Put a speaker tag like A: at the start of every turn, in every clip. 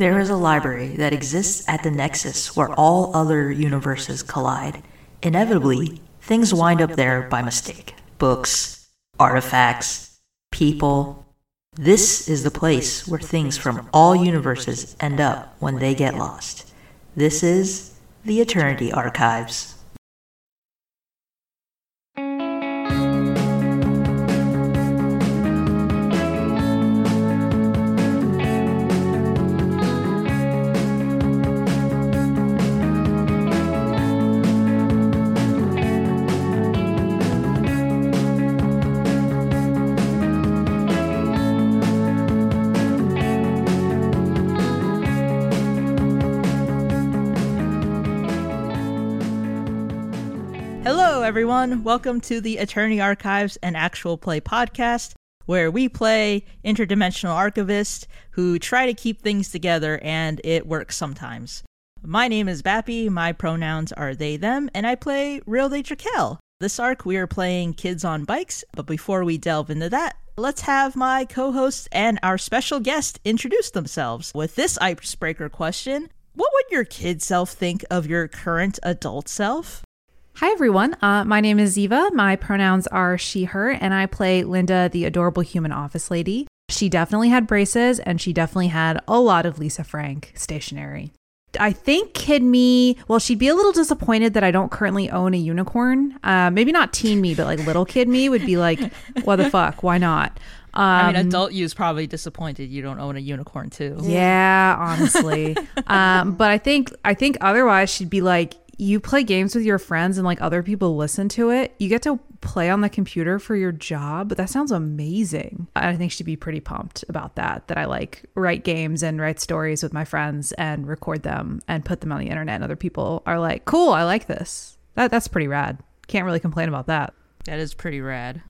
A: There is a library that exists at the nexus where all other universes collide. Inevitably, things wind up there by mistake books, artifacts, people. This is the place where things from all universes end up when they get lost. This is the Eternity Archives.
B: Everyone. Welcome to the Eternity Archives and Actual Play podcast, where we play interdimensional archivists who try to keep things together, and it works sometimes. My name is Bappy, my pronouns are they, them, and I play Real Day Drakel. This arc, we are playing Kids on Bikes, but before we delve into that, let's have my co host and our special guest introduce themselves with this icebreaker question What would your kid self think of your current adult self?
C: Hi, everyone. Uh, my name is Ziva. My pronouns are she, her, and I play Linda, the adorable human office lady. She definitely had braces, and she definitely had a lot of Lisa Frank stationery. I think Kid Me, well, she'd be a little disappointed that I don't currently own a unicorn. Uh, maybe not teen me, but like little kid me would be like, what the fuck? Why not? Um,
B: I mean, adult you's probably disappointed you don't own a unicorn too.
C: Yeah, honestly. um, but I think I think otherwise she'd be like, you play games with your friends and like other people listen to it. You get to play on the computer for your job. That sounds amazing. I think she'd be pretty pumped about that. That I like write games and write stories with my friends and record them and put them on the internet. And other people are like, cool, I like this. That that's pretty rad. Can't really complain about that.
B: That is pretty rad.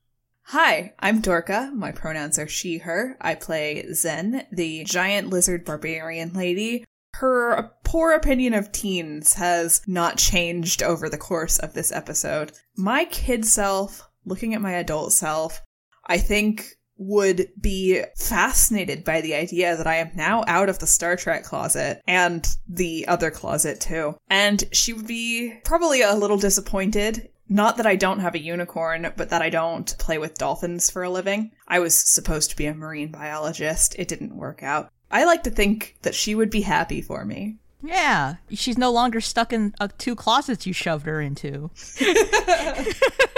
D: Hi, I'm Dorca. My pronouns are she, her. I play Zen, the giant lizard barbarian lady. Her poor opinion of teens has not changed over the course of this episode. My kid self, looking at my adult self, I think would be fascinated by the idea that I am now out of the Star Trek closet and the other closet too. And she would be probably a little disappointed not that I don't have a unicorn, but that I don't play with dolphins for a living. I was supposed to be a marine biologist. It didn't work out. I like to think that she would be happy for me.
B: Yeah, she's no longer stuck in uh, two closets you shoved her into.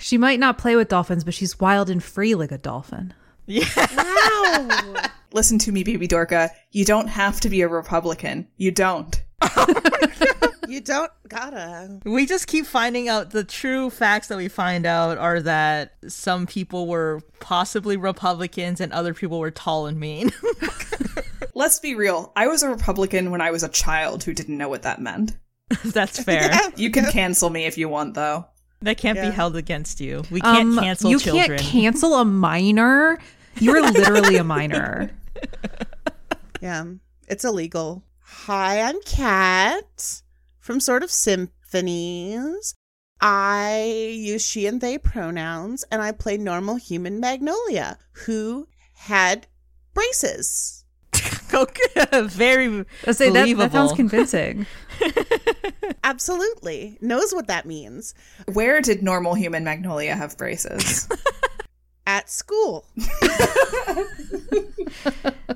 C: She might not play with dolphins, but she's wild and free like a dolphin. Yeah.
E: Wow.
D: Listen to me, baby Dorca. You don't have to be a Republican. You don't.
E: you don't gotta.
B: We just keep finding out the true facts that we find out are that some people were possibly Republicans and other people were tall and mean.
D: Let's be real. I was a Republican when I was a child who didn't know what that meant.
B: That's fair.
D: You can cancel me if you want, though.
B: That can't be held against you. We can't
C: Um,
B: cancel
C: you
B: children.
C: can't cancel a minor. You're literally a minor.
E: Yeah, it's illegal. Hi, I'm Cat from Sword of Symphonies. I use she and they pronouns, and I play normal human Magnolia, who had braces.
B: okay, very
C: I say that, that sounds convincing.
E: Absolutely. Knows what that means.
D: Where did normal human Magnolia have braces?
E: At school.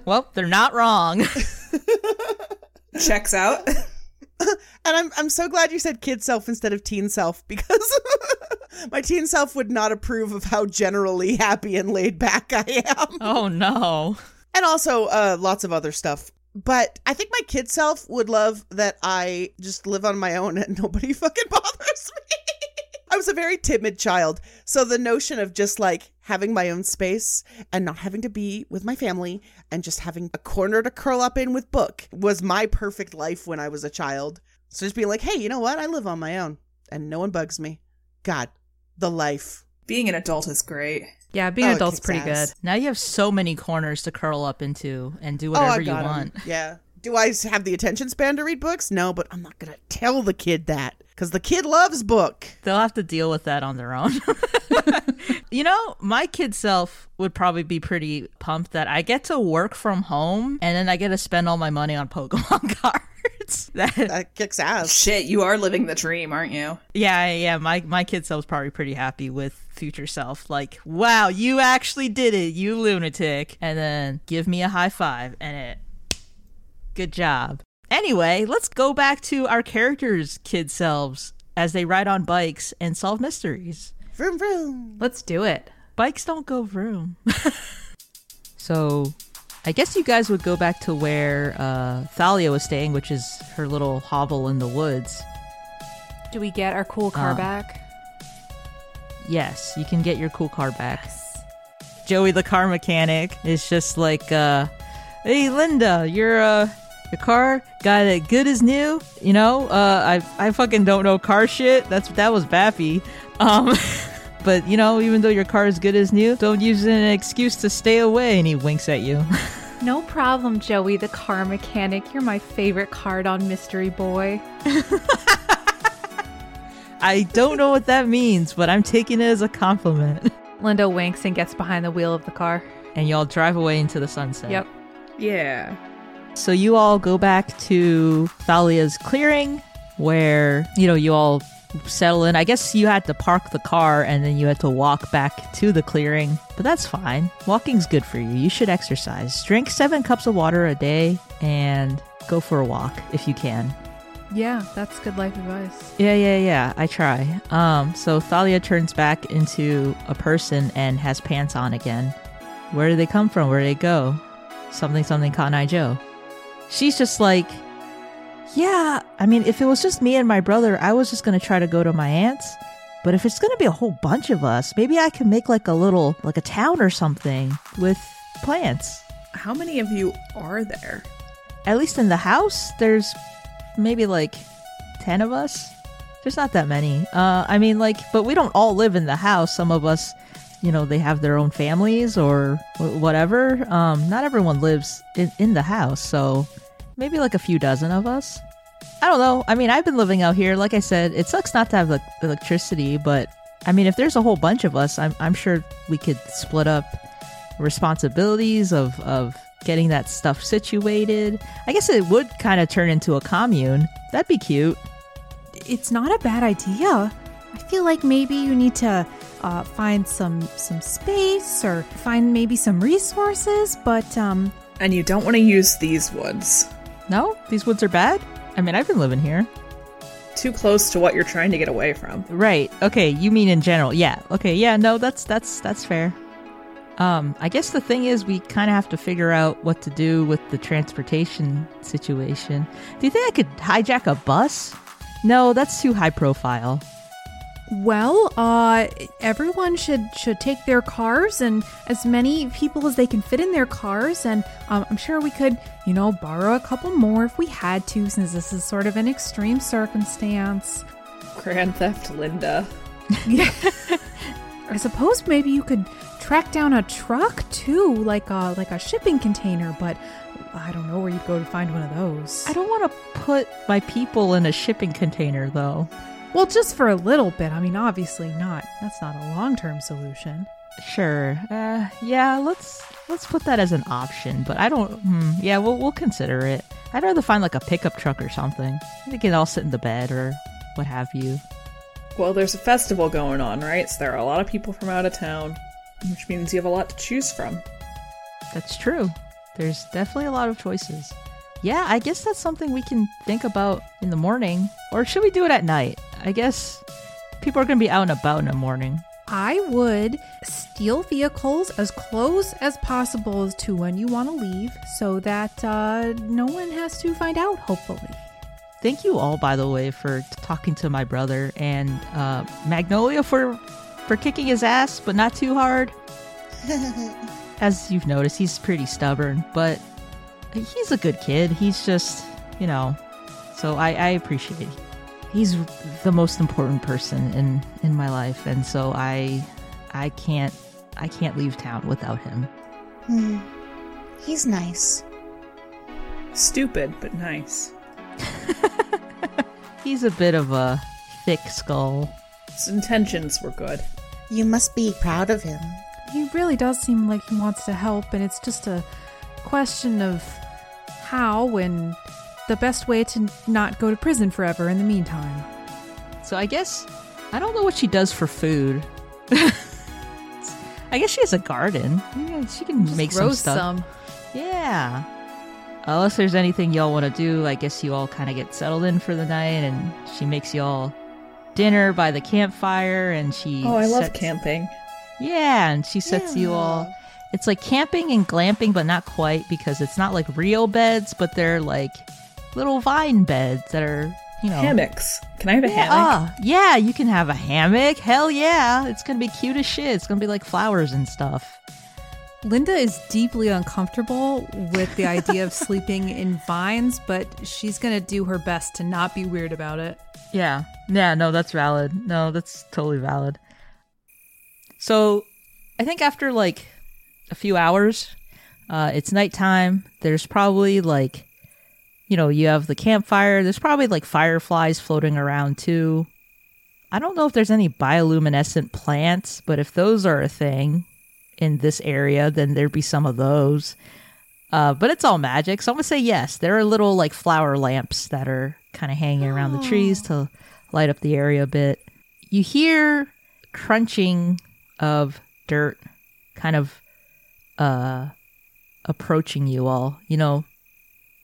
B: well, they're not wrong.
D: Checks out.
E: And I'm I'm so glad you said kid self instead of teen self because my teen self would not approve of how generally happy and laid back I am.
B: oh no.
E: and also uh, lots of other stuff. But I think my kid self would love that I just live on my own and nobody fucking bothers me. I was a very timid child, so the notion of just like having my own space and not having to be with my family and just having a corner to curl up in with book was my perfect life when I was a child. So just being like, hey, you know what? I live on my own and no one bugs me. God, the life.
D: Being an adult is great.
C: Yeah, being
E: Oh,
C: an
E: it
C: adult's pretty
E: ass.
C: good.
B: Now you have so many corners to curl up into and do
E: Oh,
B: whatever
E: I
B: you
E: got 'em.
B: want.
E: Yeah. Do I have the attention span to read books? No, but I'm not gonna tell the kid that because because the kid loves book.
B: They'll have to deal with that on their own. you know, my kid self would probably be pretty pumped that I get to work from home and then I get to spend all my money on Pokemon cards. that,
E: That kicks ass.
D: Shit, you are living the dream, aren't you?
B: yeah, yeah, my my kid self's probably pretty happy with future self. Like, wow, you actually did it, you lunatic. And then give me a high five and it good job. Anyway, let's go back to our characters' kid selves as they ride on bikes and solve mysteries.
E: Vroom vroom.
C: Let's do it.
B: bikes don't go vroom. so, I guess you guys would go back to where uh, Thalia was staying, which is her little hovel in the woods.
C: Do we get our cool car
B: Uh,
C: back?
B: Yes, you can get your cool car back. Joey, the car mechanic, is just like, uh, "Hey, Linda, your uh, your car got it good as new. You know, uh, I I fucking don't know car shit. That's that was Bappy. Um." But you know, even though your car is good as new, don't use it as an excuse to stay away. And he winks at you.
C: No problem, Joey, the car mechanic. You're my favorite card on Mystery Boy.
B: I don't know what that means, but I'm taking it as a compliment.
C: Linda winks and gets behind the wheel of the car.
B: And y'all drive away into the sunset.
C: Yep.
D: Yeah.
B: So you all go back to Thalia's clearing where, you know, you all settle in. I guess you had to park the car and then you had to walk back to the clearing, but that's fine. Walking's good for you. You should exercise. Drink seven cups of water a day and go for a walk if you can.
C: Yeah, that's good life advice.
B: Yeah, yeah, yeah. I try. Um, so Thalia turns back into a person and has pants on again. Where do they come from? Where do they go? Something, something, Eye Joe. She's just like, yeah. I mean, if it was just me and my brother, I was just gonna try to go to my aunt's. But if it's gonna be a whole bunch of us, maybe I can make like a little, like a town or something with plants.
D: How many of you are there?
B: At least in the house, there's maybe like 10 of us. There's not that many. Uh, I mean, like, but we don't all live in the house. Some of us, you know, they have their own families or whatever. Um, not everyone lives in, in the house. So maybe like a few dozen of us. I don't know. I mean, I've been living out here. Like I said, it sucks not to have like, electricity, but I mean, if there's a whole bunch of us, I'm, I'm sure we could split up responsibilities of, of getting that stuff situated. I guess it would kind of turn into a commune. That'd be cute.
C: It's not a bad idea. I feel like maybe you need to uh, find some some space or find maybe some resources, but um,
D: And you don't want to use these woods.
B: No, these woods are bad. I mean, I've been living here.
D: Too close to what you're trying to get away from.
B: Right. Okay, you mean in general. Yeah. Okay, yeah, no, that's that's that's fair. Um, I guess the thing is we kind of have to figure out what to do with the transportation situation. Do you think I could hijack a bus? No, that's too high profile.
C: Well, uh, everyone should should take their cars and as many people as they can fit in their cars, and um, I'm sure we could, you know, borrow a couple more if we had to, since this is sort of an extreme circumstance.
D: Grand Theft Linda. yeah.
C: I suppose maybe you could track down a truck too, like a like a shipping container, but I don't know where you'd go to find one of those.
B: I don't want to put my people in a shipping container though.
C: Well, just for a little bit. I mean, obviously not. That's not a long-term solution.
B: Sure. Uh, yeah, let's let's put that as an option. But I don't. Hmm, yeah, we'll we'll consider it. I'd rather find like a pickup truck or something. They can all sit in the bed or what have you.
D: Well, there's a festival going on, right? So there are a lot of people from out of town, which means you have a lot to choose from.
B: That's true. There's definitely a lot of choices. Yeah, I guess that's something we can think about in the morning. Or should we do it at night? I guess people are going to be out and about in the morning.
C: I would steal vehicles as close as possible to when you want to leave so that uh, no one has to find out, hopefully.
B: Thank you all, by the way, for talking to my brother and uh, Magnolia for for kicking his ass, but not too hard. As you've noticed, he's pretty stubborn, but he's a good kid. He's just, you know, so I, I appreciate it. He's the most important person in in my life, and so I I can't I can't leave town without him.
F: Hmm. He's nice.
D: Stupid, but nice.
B: He's a bit of a thick skull.
D: His intentions were good.
F: You must be proud of him.
C: He really does seem like he wants to help, and it's just a question of how and the best way to not go to prison forever in the meantime.
B: So I guess I don't know what she does for food. I guess she has a garden. Yeah, she can make some stuff.
C: some.
B: Yeah. Unless there's anything y'all want to do, I guess you all kind of get settled in for the night, and she makes y'all dinner by the campfire, and she.
D: Oh, I love
B: sets-
D: camping.
B: Yeah, and she sets you all. It's like camping and glamping, but not quite because it's not like real beds, but they're like little vine beds that are, you know.
D: Hammocks. Can I have a
B: Yeah,
D: hammock?
B: ah, yeah, you can have a hammock. Hell yeah. It's going to be cute as shit. It's going to be like flowers and stuff.
C: Linda is deeply uncomfortable with the idea of sleeping in vines, but she's going to do her best to not be weird about it.
B: Yeah. Yeah, no, that's valid. No, that's totally valid. So, I think after like a few hours, uh, it's nighttime. There's probably like, you know, you have the campfire. There's probably like fireflies floating around too. I don't know if there's any bioluminescent plants, but if those are a thing in this area, then there'd be some of those. Uh, but it's all magic, so I'm gonna say yes. There are little like flower lamps that are kind of hanging around the trees to light up the area a bit. You hear crunching of dirt, kind of uh, approaching you all. You know,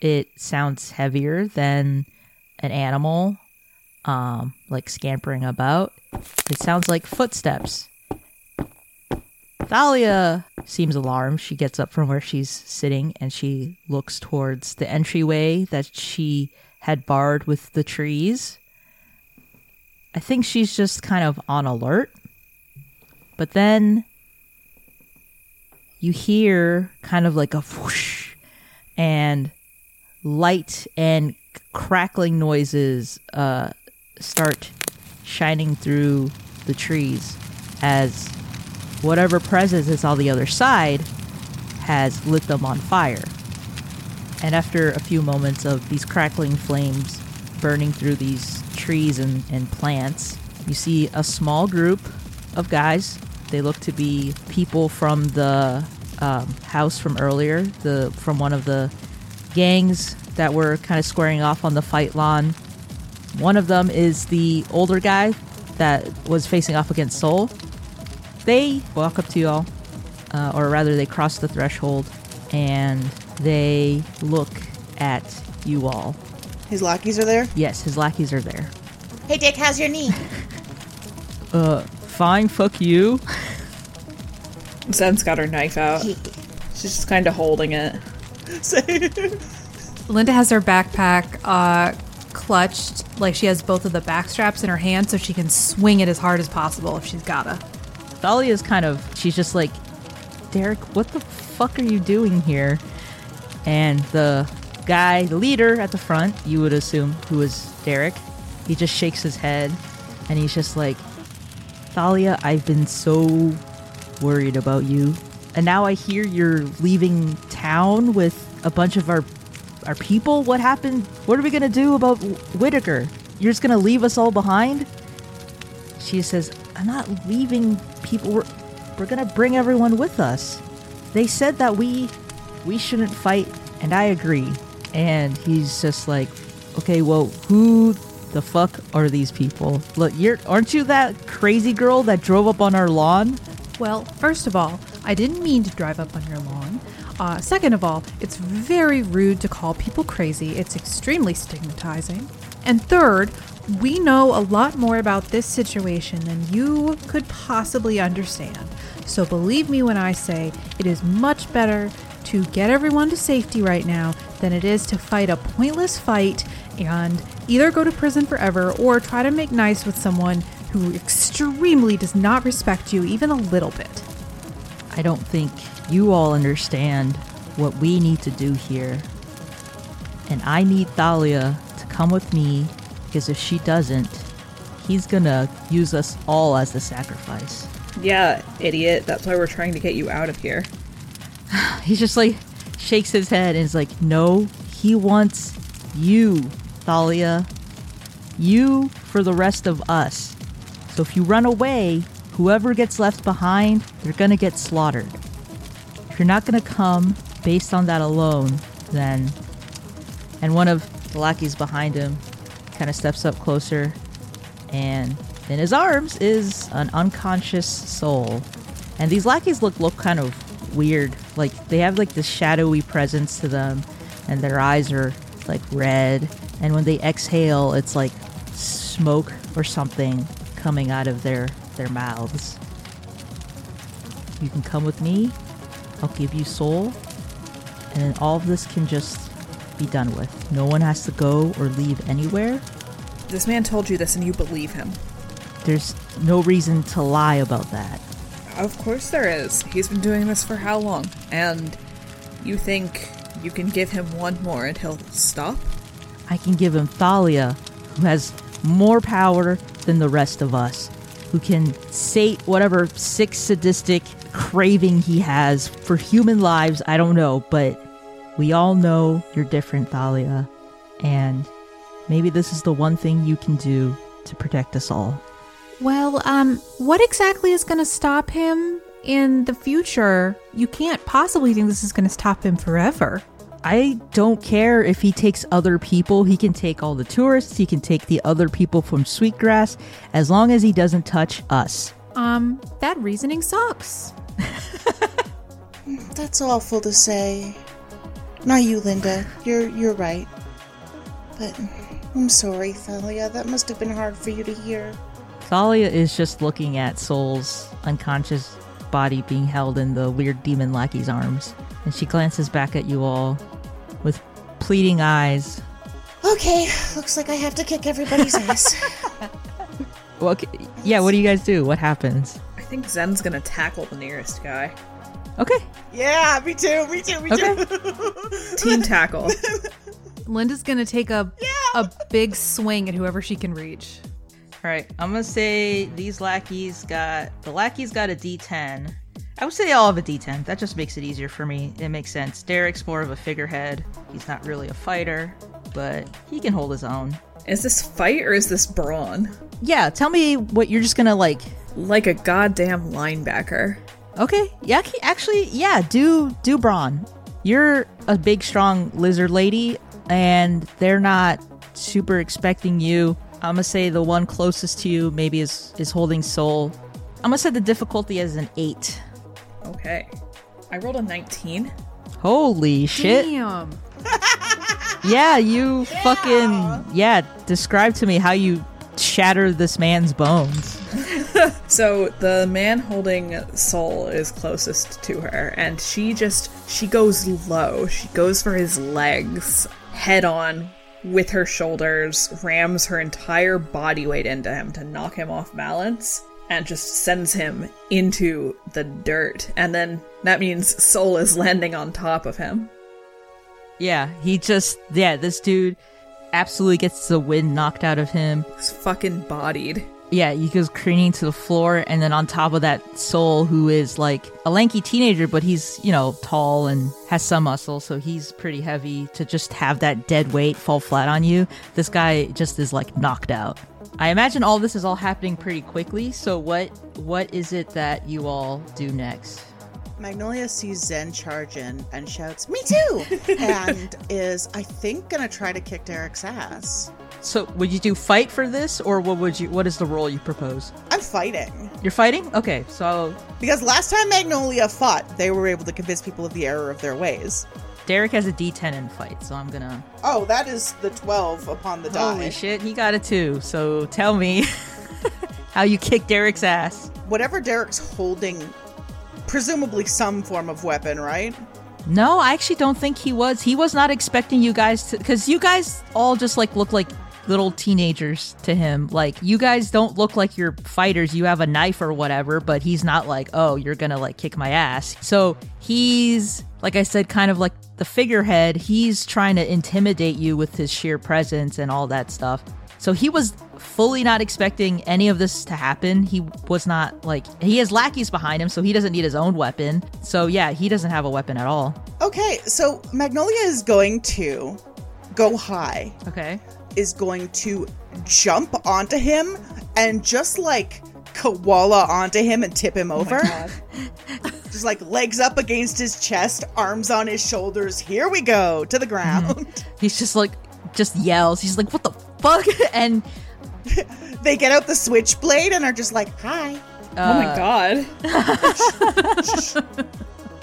B: it sounds heavier than an animal, um, like scampering about. It sounds like footsteps. Thalia seems alarmed. She gets up from where she's sitting and she looks towards the entryway that she had barred with the trees. I think she's just kind of on alert. But then you hear kind of like a whoosh and light and crackling noises uh, start shining through the trees as whatever presence is on the other side has lit them on fire. And after a few moments of these crackling flames burning through these trees and, and plants, you see a small group of guys. They look to be people from the um, house from earlier, the from one of the gangs that were kind of squaring off on the fight lawn. One of them is the older guy that was facing off against Soul. They walk up to you all, uh, or rather, they cross the threshold and they look at you all.
E: His lackeys are there.
B: Yes, his lackeys are there.
F: Hey, Dick, how's your knee?
B: Uh, fine, fuck you.
D: Zen's got her knife out. She's just kind of holding it.
C: Linda has her backpack uh, clutched, like she has both of the back straps in her hand so she can swing it as hard as possible if she's gotta.
B: Thalia's kind of, she's just like, Derek, what the fuck are you doing here? And the guy, the leader at the front, you would assume who is Derek, he just shakes his head and he's just like, Thalia, I've been so worried about you. And now I hear you're leaving town with a bunch of our our people. What happened? What are we gonna do about Whitaker? You're just gonna leave us all behind? She says, I'm not leaving people. We're, we're gonna bring everyone with us. They said that we we shouldn't fight, and I agree. And he's just like, okay, well, who the fuck are these people? Look, you're aren't you that crazy girl that drove up on our lawn?
C: Well, first of all, I didn't mean to drive up on your lawn. Uh, second of all, it's very rude to call people crazy. It's extremely stigmatizing. And third, we know a lot more about this situation than you could possibly understand. So believe me when I say it is much better to get everyone to safety right now than it is to fight a pointless fight and either go to prison forever or try to make nice with someone who extremely does not respect you even a little bit.
B: I don't think you all understand what we need to do here. And I need Thalia to come with me because if she doesn't, he's gonna use us all as the sacrifice.
D: Yeah, idiot. That's why we're trying to get you out of here.
B: He's just like shakes his head and is like, No, he wants you, Thalia. you for the rest of us. So if you run away, whoever gets left behind, they're gonna get slaughtered. If you're not gonna come based on that alone, then. And one of the lackeys behind him kind of steps up closer, and in his arms is an unconscious soul. And these lackeys look look kind of weird. Like they have like this shadowy presence to them, and their eyes are like red. And when they exhale, it's like smoke or something coming out of their their mouths. You can come with me. I'll give you soul, and then all of this can just be done with. No one has to go or leave anywhere.
D: This man told you this and you believe him.
B: There's no reason to lie about that.
D: Of course there is. He's been doing this for how long? And you think you can give him one more and he'll stop?
B: I can give him Thalia, who has more power than the rest of us, who can sate whatever sick, sadistic craving he has for human lives. I don't know, but we all know you're different, Thalia. And maybe this is the one thing you can do to protect us all.
C: Well, um, what exactly is going to stop him in the future? You can't possibly think this is going to stop him forever.
B: I don't care if he takes other people. He can take all the tourists. He can take the other people from Sweetgrass as long as he doesn't touch us.
C: Um, that reasoning sucks.
F: That's awful to say. Not you, Linda. You're you're right. But I'm sorry, Thalia. That must have been hard for you to hear.
B: Thalia is just looking at Soul's unconscious body being held in the weird demon lackey's arms. And she glances back at you all with pleading eyes.
F: Okay, looks like I have to kick everybody's ass.
B: Well, okay, yeah, what do you guys do? What happens?
D: I think Zen's gonna tackle the nearest guy.
B: Okay.
E: Yeah, me too. Me too. Me
B: Okay.
E: too.
D: Team tackle.
C: Linda's going to take a a big swing at whoever she can reach.
B: All right, I'm gonna say these lackeys got the lackeys got a D10. I would say they all have a D10. That just makes it easier for me. It makes sense. Derek's more of a figurehead. He's not really a fighter, but he can hold his own.
D: is this fight or is this brawn?
B: Yeah, tell me what you're just gonna like.
D: Like a goddamn linebacker.
B: Okay, yeah, actually, yeah, do do brawn. You're a big, strong lizard lady, and they're not super expecting you. I'm gonna say the one closest to you maybe is is holding soul. I'm gonna say the difficulty as an eight.
D: Okay. I rolled a 19.
B: Holy shit!
C: Damn.
B: Yeah, you fucking yeah. Describe to me how you shatter this man's bones.
D: So the man holding Soul is closest to her, and she just she goes low. She goes for his legs head on with her shoulders, rams her entire body weight into him to knock him off balance, and just sends him into the dirt. And then that means Soul is landing on top of him.
B: Yeah, he just yeah. This dude absolutely gets the wind knocked out of him.
D: He's fucking bodied.
B: Yeah, he goes craning to the floor, and then on top of that, Soul, who is like a lanky teenager, but he's, you know, tall and has some muscle, so he's pretty heavy to just have that dead weight fall flat on you. This guy just is like knocked out. I imagine all this is all happening pretty quickly, so what what is it that you all do next?
E: Magnolia sees Zen charge in and shouts, Me too! and is, I think, gonna try to kick Derek's ass.
B: So, would you do fight for this, or what would you? What is the role you propose?
E: I'm fighting.
B: You're fighting. Okay, so
E: Because last time Magnolia fought, they were able to convince people of the error of their ways.
B: Derek has a D10 in fight, so I'm gonna.
E: Oh, that is the 12 upon the die.
B: Holy shit, he got a two. So tell me how you kick Derek's ass.
E: Whatever Derek's holding, presumably some form of weapon, right?
B: No, I actually don't think he was. He was not expecting you guys to, because you guys all just like look like little teenagers to him. Like you guys don't look like you're fighters. You have a knife or whatever, but he's not like, oh, you're gonna like kick my ass. So he's like I said, kind of like the figurehead. He's trying to intimidate you with his sheer presence and all that stuff. So he was fully not expecting any of this to happen. He was not like he has lackeys behind him, so he doesn't need his own weapon. So yeah, he doesn't have a weapon at all.
E: Okay, so Magnolia is going to go high
B: Okay.
E: Is going to jump onto him and just like koala onto him and tip him oh over. just like legs up against his chest, arms on his shoulders. Here we go to the ground.
B: He's just like, just yells. He's like, what the fuck? And
E: they get out the switchblade and are just like, hi.
D: Uh, oh my god.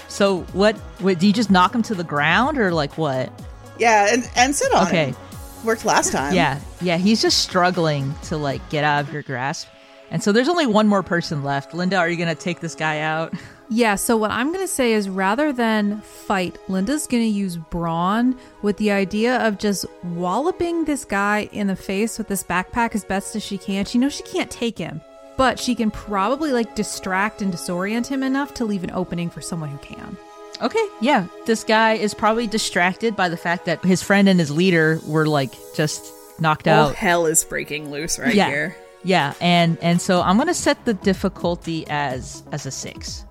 B: so what, what? Do you just knock him to the ground or like what?
E: Yeah, and, and sit on
B: Okay.
E: him. Worked last time.
B: Yeah, yeah, he's just struggling to like get out of your grasp. And so there's only one more person left. Linda, are you gonna take this guy out?
C: Yeah, so what I'm going to say is rather than fight, Linda's going to use brawn with the idea of just walloping this guy in the face with this backpack as best as she can. She knows she can't take him, but she can probably like distract and disorient him enough to leave an opening for someone who can.
B: Okay, yeah. This guy is probably distracted by the fact that his friend and his leader were like just knocked
D: All
B: out.
D: hell is breaking loose right
B: yeah.
D: here.
B: Yeah, and and so I'm gonna set the difficulty as as a six.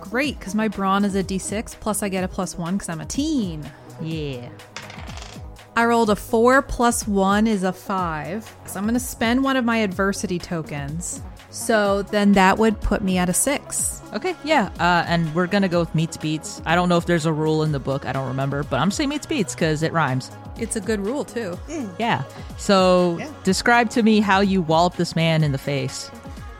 C: Great, because my brawn is a d6, plus I get a plus one because I'm a teen.
B: Yeah.
C: I rolled a four plus one is a five. So I'm going to spend one of my adversity tokens. So then that would put me at a six.
B: Okay, yeah. Uh, and we're gonna go with meets beats. I don't know if there's a rule in the book. I don't remember, but I'm saying meets beats because it rhymes.
C: It's a good rule, too.
B: Yeah. So
E: Yeah.
B: describe to me how you wallop this man in the face.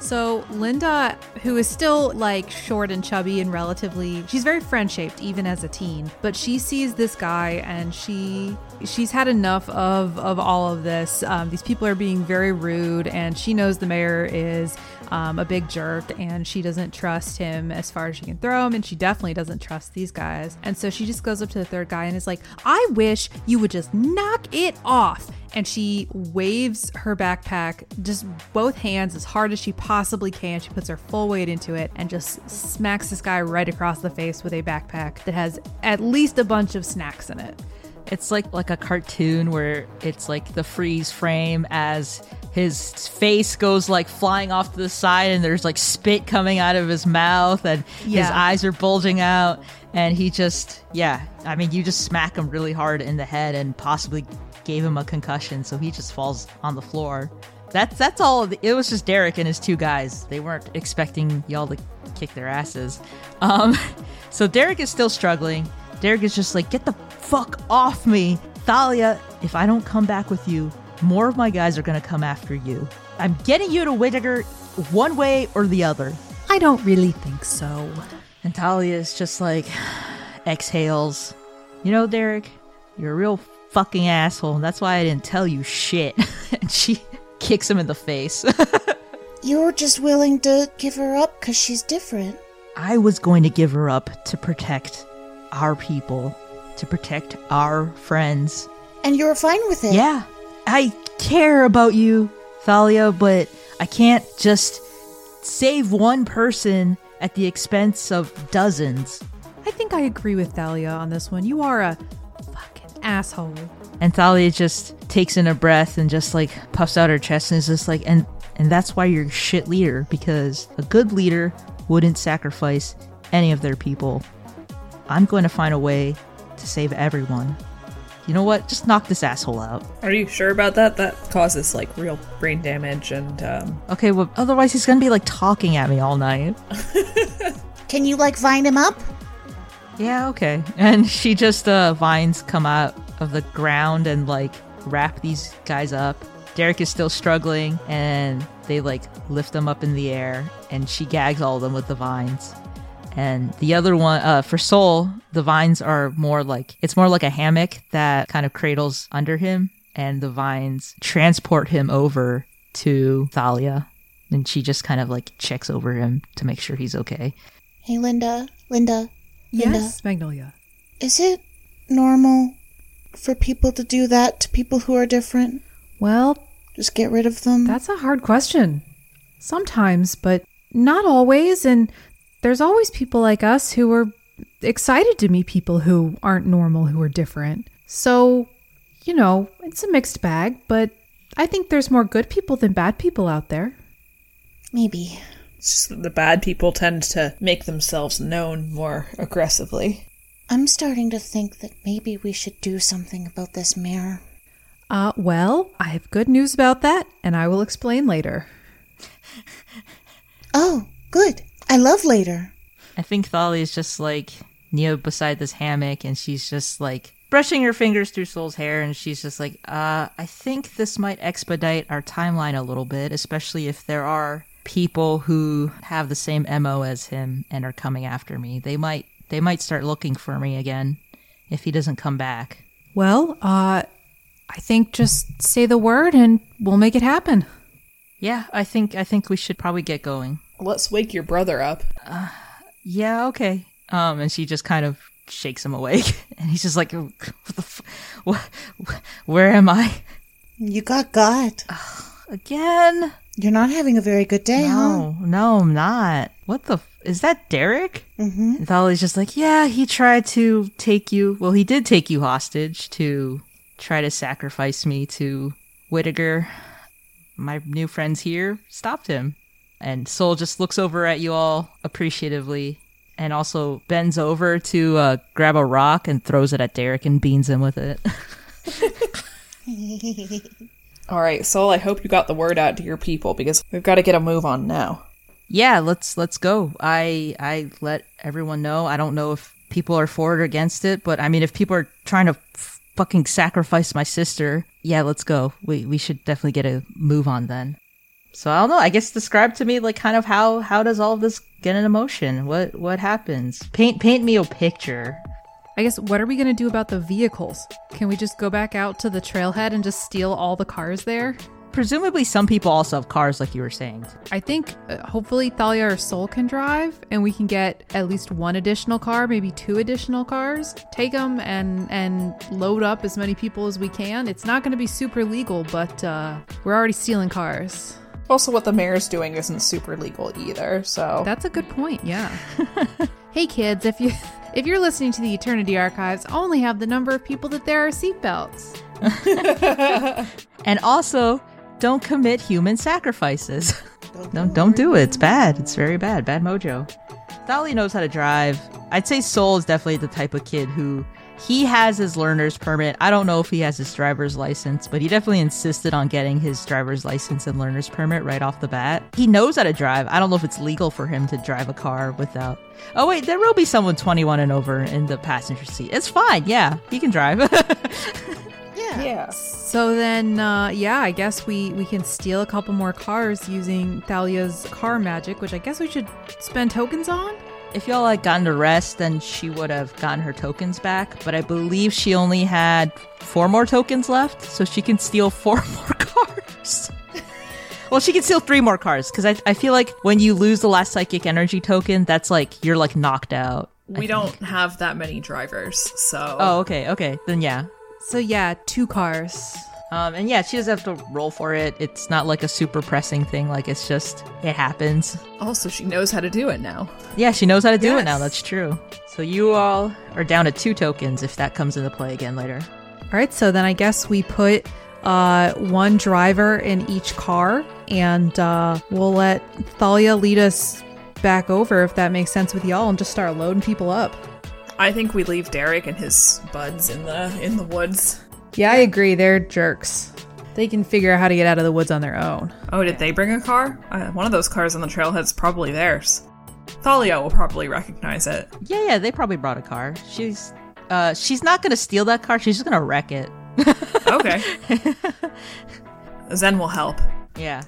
C: So Linda, who is still like short and chubby and relatively, she's very friend shaped even as a teen. But she sees this guy and she she's had enough of of all of this. Um, these people are being very rude, and she knows the mayor is um, a big jerk, and she doesn't trust him as far as she can throw him, and she definitely doesn't trust these guys. And so she just goes up to the third guy and is like, "I wish you would just knock it off." and she waves her backpack just both hands as hard as she possibly can. She puts her full weight into it and just smacks this guy right across the face with a backpack that has at least a bunch of snacks in it.
B: It's like like a cartoon where it's like the freeze frame as his face goes like flying off to the side and there's like spit coming out of his mouth and his eyes are bulging out. And he just yeah i mean you just smack him really hard in the head and possibly gave him a concussion so he just falls on the floor. That's that's all the- it was just derek and his two guys. They weren't expecting y'all to kick their asses. Um so derek is still struggling derek is just like get the fuck off me thalia if i don't come back with you more of my guys are gonna come after you i'm getting you to whittaker one way or the other
C: I don't really think so.
B: and Thalia is just like exhales. You know, Derek, you're a real fucking asshole. That's why I didn't tell you shit. and she kicks him in the face.
F: You're just willing to give her up because she's different.
B: I was going to give her up to protect our people, to protect our friends.
F: And you're fine with it.
B: Yeah, I care about you, Thalia, but I can't just save one person at the expense of dozens.
C: I think I agree with Thalia on this one. You are a fucking asshole.
B: And Thalia just takes in a breath and just like puffs out her chest and is just like, and and that's why you're a shit leader because a good leader wouldn't sacrifice any of their people. I'm going to find a way to save everyone. You know what? Just knock this asshole out.
D: Are you sure about that? That causes like real brain damage and um
B: Okay, well, otherwise he's gonna be like talking at me all night.
F: Can you like vine him up?
B: Yeah, okay. And she just uh vines come out of the ground and like wrap these guys up. Derek is still struggling and they like lift them up in the air and she gags all of them with the vines. And the other one uh for Soul, the vines are more like it's more like a hammock that kind of cradles under him and the vines transport him over to Thalia. And she just kind of like checks over him to make sure he's okay.
F: Hey, Linda. Linda. Linda.
C: Yes, Magnolia.
F: Is it normal for people to do that to people who are different?
C: Well,
F: Just get rid of them?
C: That's a hard question. Sometimes, but not always. And there's always people like us who are excited to meet people who aren't normal, who are different. So, you know, it's a mixed bag, but I think there's more good people than bad people out there.
F: Maybe.
D: it's just that the bad people tend to make themselves known more aggressively.
F: I'm starting to think that maybe we should do something about this mayor.
C: Uh, well, I have good news about that, and I will explain later.
F: Oh, good. I love later.
B: I think Thalia is just like Neo beside this hammock, and she's just like brushing her fingers through Soul's hair, and she's just like, uh, I think this might expedite our timeline a little bit, especially if there are people who have the same MO as him and are coming after me. They might they might start looking for me again if he doesn't come back.
C: Well, uh, I think just say the word and we'll make it happen.
B: Yeah, I think I think we should probably get going.
D: Let's wake your brother up.
B: Yeah, okay. Um, and she just kind of shakes him awake, and he's just like, "What the? F- what, where am I
F: You got God.
B: again?"
F: You're not having a very good day, huh?
B: No, no, I'm not. What the? F- is that Derek? Mm-hmm. And Thalia's just like, yeah, he tried to take you. Well, he did take you hostage to try to sacrifice me to Whittaker. My new friends here stopped him. And Soul just looks over at you all appreciatively and also bends over to uh, grab a rock and throws it at Derek and beans him with it.
D: All right, Soul, I hope you got the word out to your people because we've got to get a move on now.
B: yeah, let's let's go. I I let everyone know. I don't know if people are for it or against it, but I mean, if people are trying to f- fucking sacrifice my sister, yeah, let's go. We we should definitely get a move on then. So I don't know. I guess describe to me like kind of how how does all of this get an emotion? What what happens? Paint paint me a picture.
C: I guess what are we going to do about the vehicles? Can we just go back out to the trailhead and just steal all the cars there?
B: Presumably, some people also have cars, like you were saying.
C: I think uh, hopefully Thalia or Soul can drive, and we can get at least one additional car, maybe two additional cars. Take them and and load up as many people as we can. It's not going to be super legal, but uh, we're already stealing cars.
D: Also, what the mayor's doing isn't super legal either, so.
C: That's a good point. Yeah. hey kids, if you if you're listening to the Eternity Archives, only have the number of people that there are seatbelts.
B: And also, don't commit human sacrifices. don't don't do it. It's bad. It's very bad. Bad mojo. Dolly knows how to drive. I'd say Soul is definitely the type of kid who he has his learner's permit. I don't know if he has his driver's license, but he definitely insisted on getting his driver's license and learner's permit right off the bat. He knows how to drive. I don't know if it's legal for him to drive a car without. Oh wait, there will be someone 21 and over in the passenger seat. It's fine. Yeah, he can drive.
F: Yeah.
D: yeah.
C: So then, uh, yeah, I guess we we can steal a couple more cars using Thalia's car magic, which I guess we should spend tokens on.
B: If y'all had gotten to rest, then she would have gotten her tokens back. But I believe she only had four more tokens left, so she can steal four more cars. well, she can steal three more cars because I, I feel like when you lose the last psychic energy token, that's like you're like knocked out.
D: We don't have that many drivers, so.
B: Oh, okay, okay, then yeah.
C: So yeah, two cars.
B: Um, and yeah, she doesn't have to roll for it. It's not like a super pressing thing. Like it's just it happens.
D: Also, she knows how to do it now.
B: Yeah, she knows how to do it now. That's true. So you all are down to two tokens if that comes into play again later.
C: All right, so then I guess we put uh, one driver in each car, and uh, we'll let Thalia lead us back over if that makes sense with y'all, and just start loading people up.
D: I think we leave Derek and his buds in the in the woods.
C: Yeah, I agree. They're jerks. They can figure out how to get out of the woods on their own.
D: Oh, did they bring a car? Uh, one of those cars on the trailhead's probably theirs. Thalia will probably recognize it.
B: Yeah, yeah, they probably brought a car. She's uh she's not gonna steal that car, she's just gonna wreck it.
D: Okay. Zen will help.
B: Yeah.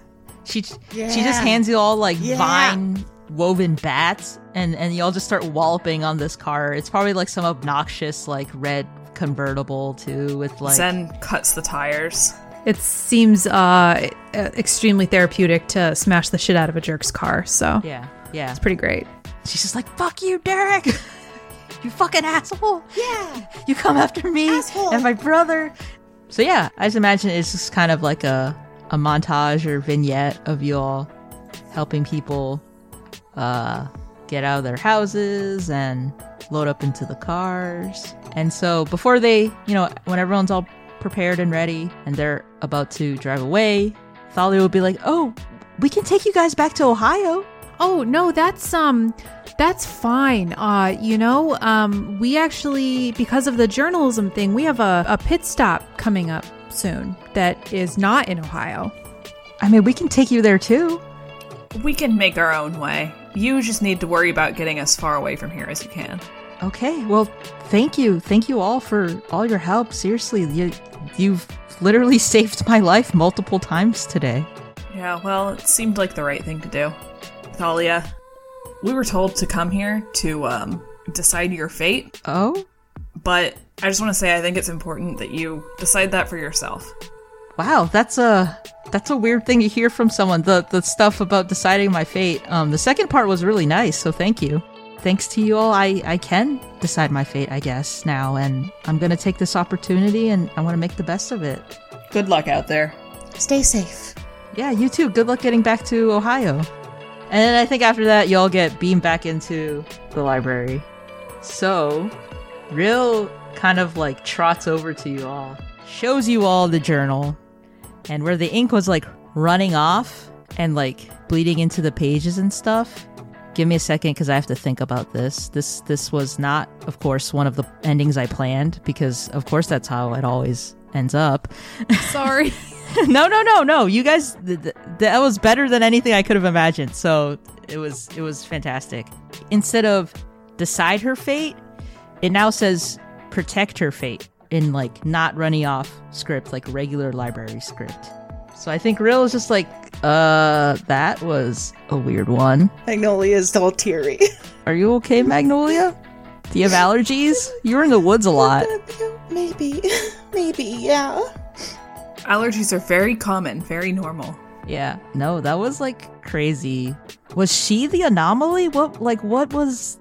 B: She
F: yeah.
B: she just hands you all like
F: Yeah.
B: vine woven bats and and y'all just start walloping on this car. It's probably like some obnoxious like red convertible too with like
D: Zen cuts the tires.
C: It seems uh, extremely therapeutic to smash the shit out of a jerk's car, so
B: Yeah, yeah.
C: it's pretty great.
B: She's just like, fuck you, Derek! you fucking asshole!
F: Yeah.
B: You come after me
F: Asshole.
B: and my brother. So yeah, I just imagine it's just kind of like a a montage or vignette of you all helping people uh get out of their houses and load up into the cars. And so before they, you know, when everyone's all prepared and ready and they're about to drive away, Thalia will be like, "Oh, we can take you guys back to Ohio."
C: Oh no, that's um that's fine. Uh you know, um we actually because of the journalism thing, we have a, a pit stop coming up soon that is not in Ohio.
B: I mean, we can take you there too.
D: We can make our own way. You just need to worry about getting as far away from here as you can.
B: Okay, well, thank you. Thank you all for all your help. Seriously, you, you've literally saved my life multiple times today.
D: Yeah, well, it seemed like the right thing to do. Thalia, we were told to come here to um, decide your fate,
B: Oh?
D: but I just want to say I think it's important that you decide that for yourself.
B: Wow, that's a that's a weird thing to hear from someone. The the stuff about deciding my fate. Um, the second part was really nice, so thank you. Thanks to you all, I I can decide my fate, I guess now, and I'm gonna take this opportunity, and I want to make the best of it.
D: Good luck out there.
F: Stay safe.
B: Yeah, you too. Good luck getting back to Ohio. And then I think after that, you all get beamed back into the library. So, Real kind of like trots over to you all, shows you all the journal, and where the ink was like running off and like bleeding into the pages and stuff. Give me a second because I have to think about this. This this was not, of course, one of the endings I planned because, of course, that's how it always ends up.
C: Sorry.
B: no, no, no, no. You guys, th- th- that was better than anything I could have imagined. So it was, it was fantastic. Instead of decide her fate, it now says protect her fate in like not running off script, like regular library script. So I think Real is just like, uh, that was a weird one.
E: Magnolia is all teary.
B: Are you okay, Magnolia? Do you have allergies? You're in the woods a lot.
F: Maybe. Maybe, yeah.
D: Allergies are very common, very normal.
B: Yeah, no, that was like crazy. Was she the anomaly? What, like, what was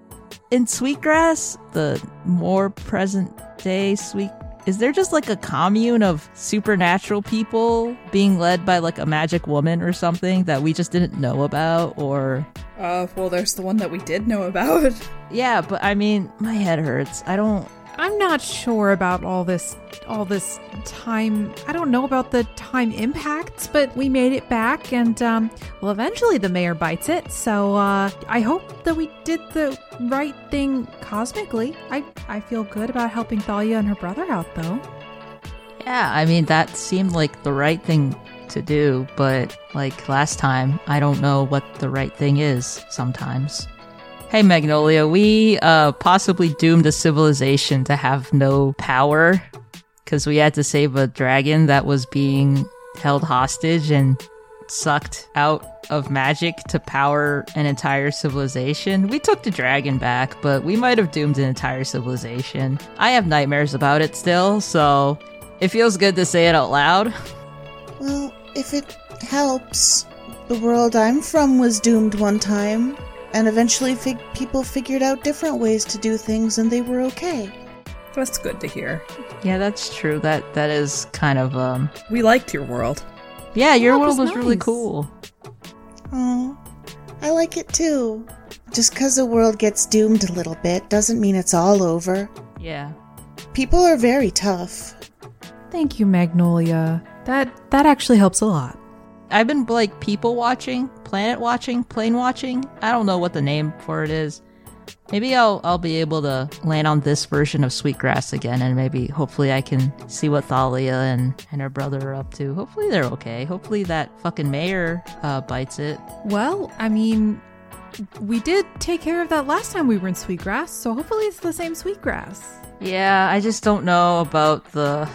B: in Sweetgrass? The more present day Sweet. Is there just like a commune of supernatural people being led by like a magic woman or something that we just didn't know about? Or,
D: Uh, well, there's the one that we did know about.
B: yeah, but I mean, my head hurts. I don't.
C: I'm not sure about all this all this time. I don't know about the time impacts, but we made it back and um well eventually the mayor bites it. So uh I hope that we did the right thing cosmically. I I feel good about helping Thalia and her brother out though.
B: Yeah, I mean, that seemed like the right thing to do, but like last time, I don't know what the right thing is sometimes. Hey, Magnolia, we uh, possibly doomed a civilization to have no power because we had to save a dragon that was being held hostage and sucked out of magic to power an entire civilization. We took the dragon back, but we might have doomed an entire civilization. I have nightmares about it still, so it feels good to say it out loud.
F: Well, if it helps, the world I'm from was doomed one time, and eventually fig- people figured out different ways to do things and they were okay.
D: That's good to hear.
B: Yeah, that's true. That that is kind of um
D: We liked your world.
B: Yeah, your
C: that
B: world
C: was
B: was really cool.
F: Oh, I like it too. Just because the world gets doomed a little bit doesn't mean it's all over.
B: Yeah.
F: People are very tough.
C: Thank you, Magnolia. That that actually helps a lot.
B: I've been like people watching, planet watching, plane watching. I don't know what the name for it is. Maybe I'll I'll be able to land on this version of Sweetgrass again, and maybe hopefully I can see what Thalia and and her brother are up to. Hopefully they're okay. Hopefully that fucking mayor uh, bites it.
C: Well, I mean, we did take care of that last time we were in Sweetgrass, so hopefully it's the same Sweetgrass.
B: Yeah, I just don't know about the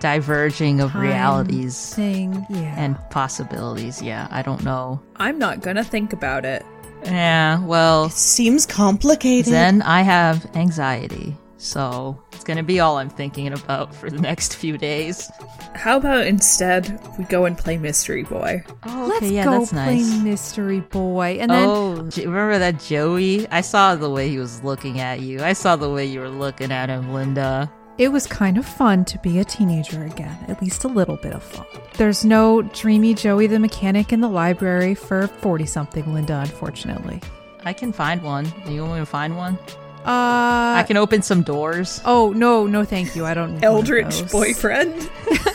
B: diverging of
C: Time
B: realities
C: thing, yeah.
B: and possibilities. Yeah, I don't know.
D: I'm not gonna think about it.
B: Yeah, well,
F: Seems complicated.
B: then I have anxiety. So it's gonna be all I'm thinking about for the next few days.
D: How about instead we go and play Mystery Boy?
B: Oh,
C: Let's
B: okay, yeah,
C: go
B: that's
C: play
B: nice.
C: Mystery Boy, and then
B: oh, remember that Joey? I saw the way he was looking at you. I saw the way you were looking at him, Linda.
C: It was kind of fun to be a teenager again. At least a little bit of fun. There's no dreamy Joey the mechanic in the library for forty-something Linda, unfortunately.
B: I can find one. You want me to find one?
C: Uh,
B: I can open some doors.
C: Oh no, no, thank you. I don't. Need one
D: Eldritch boyfriend?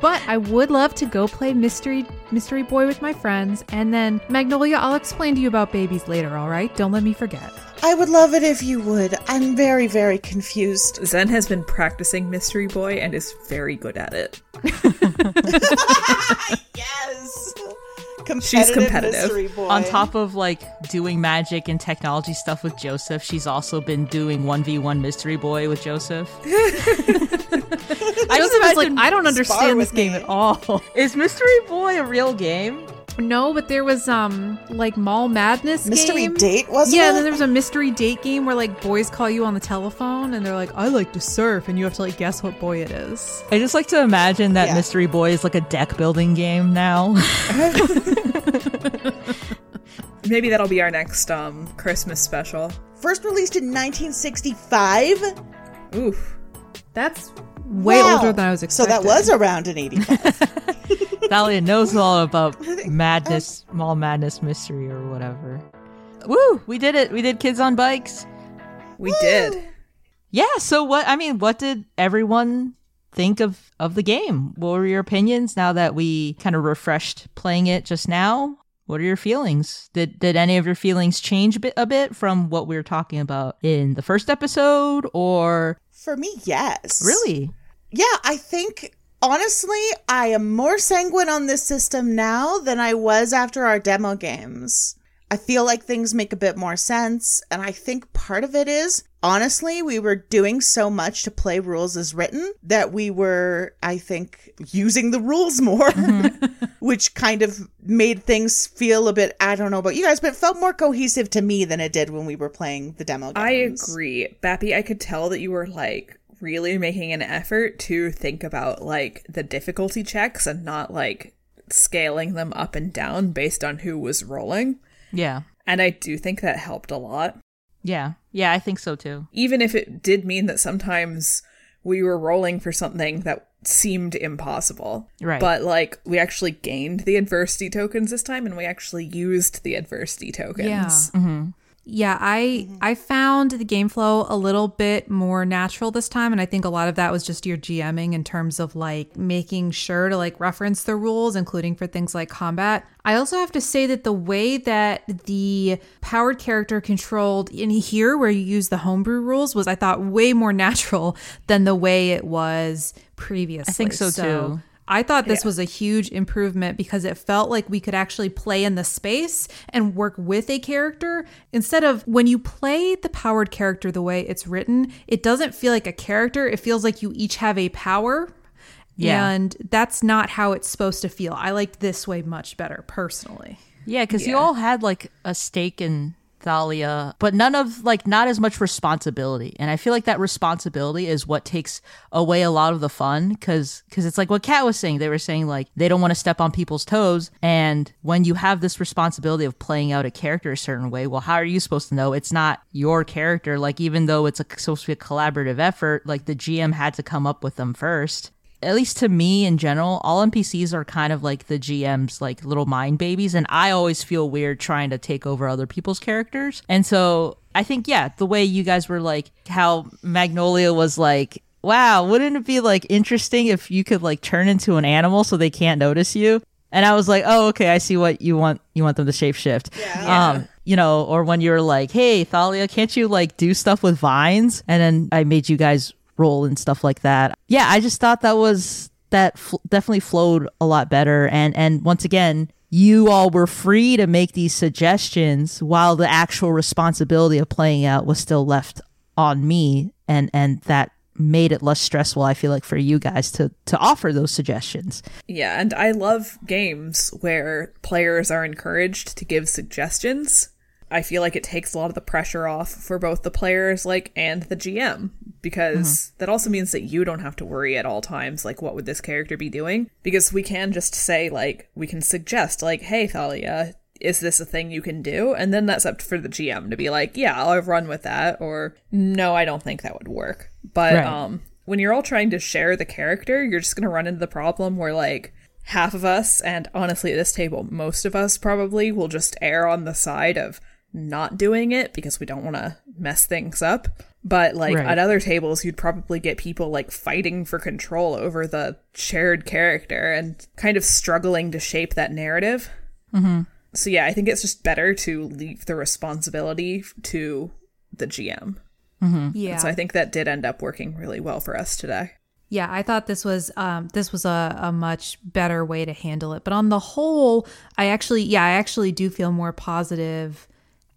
C: But I would love to go play Mystery Mystery Boy with my friends, and then Magnolia, I'll explain to you about babies later, all right? Don't let me forget.
F: I would love it if you would. I'm very, very confused.
D: Zen has been practicing Mystery Boy and is very good at it.
E: Yes.
D: She's competitive.
E: mystery boy.
B: On top of like doing magic and technology stuff with Joseph, she's also been doing 1v1 Mystery Boy with Joseph. I
C: Joseph is like, I don't understand
E: with
C: this game
E: me."
C: at all.
B: Is Mystery Boy a real game?
C: No, but there was um like Mall Madness
F: Mystery
C: game.
F: date, wasn't
C: yeah,
F: it?
C: then there was a mystery date game where like boys call you on the telephone and they're like, I like to surf, and you have to like guess what boy it is.
B: I just like to imagine that
E: Yeah.
B: Mystery Boy is like a deck building game now.
D: Maybe that'll be our next um Christmas special.
E: First released in 1965.
D: Oof.
C: That's way
E: Wow.
C: older than I was expecting.
E: So that was around in 85.
B: Thalia knows all about madness, mall madness mystery or whatever. Woo! We did it. We did kids on bikes.
D: We did.
B: Yeah. So what? I mean, what did everyone think of of the game? What were your opinions now that we kind of refreshed playing it just now? What are your feelings? Did did any of your feelings change a bit, a bit from what we were talking about in the first episode, or
E: For me, yes.
B: really?
E: Yeah, I think honestly, I am more sanguine on this system now than I was after our demo games. I feel like things make a bit more sense, and I think part of it is honestly, we were doing so much to play rules as written that we were, I think, using the rules more, mm-hmm. which kind of made things feel a bit, I don't know about you guys, but it felt more cohesive to me than it did when we were playing the demo games.
D: I agree. Bappy, I could tell that you were like really making an effort to think about like the difficulty checks and not like scaling them up and down based on who was rolling.
B: Yeah.
D: And I do think that helped a lot.
B: Yeah. Yeah. I think so too.
D: Even if it did mean that sometimes we were rolling for something that seemed impossible.
B: Right.
D: But like we actually gained the adversity tokens this time and we actually used the adversity tokens.
C: Yeah. Mm-hmm. Yeah, I mm-hmm. I found the game flow a little bit more natural this time and I think a lot of that was just your GMing in terms of like making sure to like reference the rules including for things like combat. I also have to say that the way that the powered character controlled in here where you use the homebrew rules was I thought way more natural than the way it was previously.
B: I think so, too.
C: I thought this was a huge improvement because it felt like we could actually play in the space and work with a character instead of when you play the powered character the way it's written, it doesn't feel like a character. It feels like you each have a power.
B: Yeah.
C: And that's not how it's supposed to feel. I liked this way much better personally.
B: Yeah, because you all had like a stake in Thalia, but none of like not as much responsibility. And I feel like that responsibility is what takes away a lot of the fun because because it's like what Cat was saying. They were saying like they don't want to step on people's toes, and when you have this responsibility of playing out a character a certain way, well, how are you supposed to know it's not your character? Like even though it's a, supposed to be a collaborative effort, like the GM had to come up with them first at least to me in general, all NPCs are kind of like the GM's like little mind babies, and I always feel weird trying to take over other people's characters. And so I think, yeah, the way you guys were like, how Magnolia was like, wow, wouldn't it be like interesting if you could like turn into an animal so they can't notice you? And I was like, oh, okay, I see what you want. You want them to shapeshift. Yeah. Um, you know, or when you're like, hey, Thalia, can't you like do stuff with vines? And then I made you guys roll and stuff like that. Yeah, I just thought that was that fl- definitely flowed a lot better. And and once again, you all were free to make these suggestions while the actual responsibility of playing out was still left on me, and and that made it less stressful. I feel like for you guys to to offer those suggestions.
D: Yeah, and I love games where players are encouraged to give suggestions. I feel like it takes a lot of the pressure off for both the players like and the GM because that also means that you don't have to worry at all times like what would this character be doing? Because we can just say like we can suggest like hey Thalia is this a thing you can do? And then that's up for the GM to be like yeah I'll run with that or no I don't think that would work. But
B: Right.
D: um when you're all trying to share the character you're just going to run into the problem where like half of us, and honestly, at this table, most of us probably will just err on the side of not doing it because we don't want to mess things up. But like
B: Right.
D: at other tables, you'd probably get people like fighting for control over the shared character and kind of struggling to shape that narrative. Mm-hmm. So yeah, I think it's just better to leave the responsibility to the GM.
C: Yeah.
D: So I think that did end up working really well for us today.
C: Yeah, I thought this was um, this was a, a much better way to handle it. But on the whole, I actually yeah, I actually do feel more positive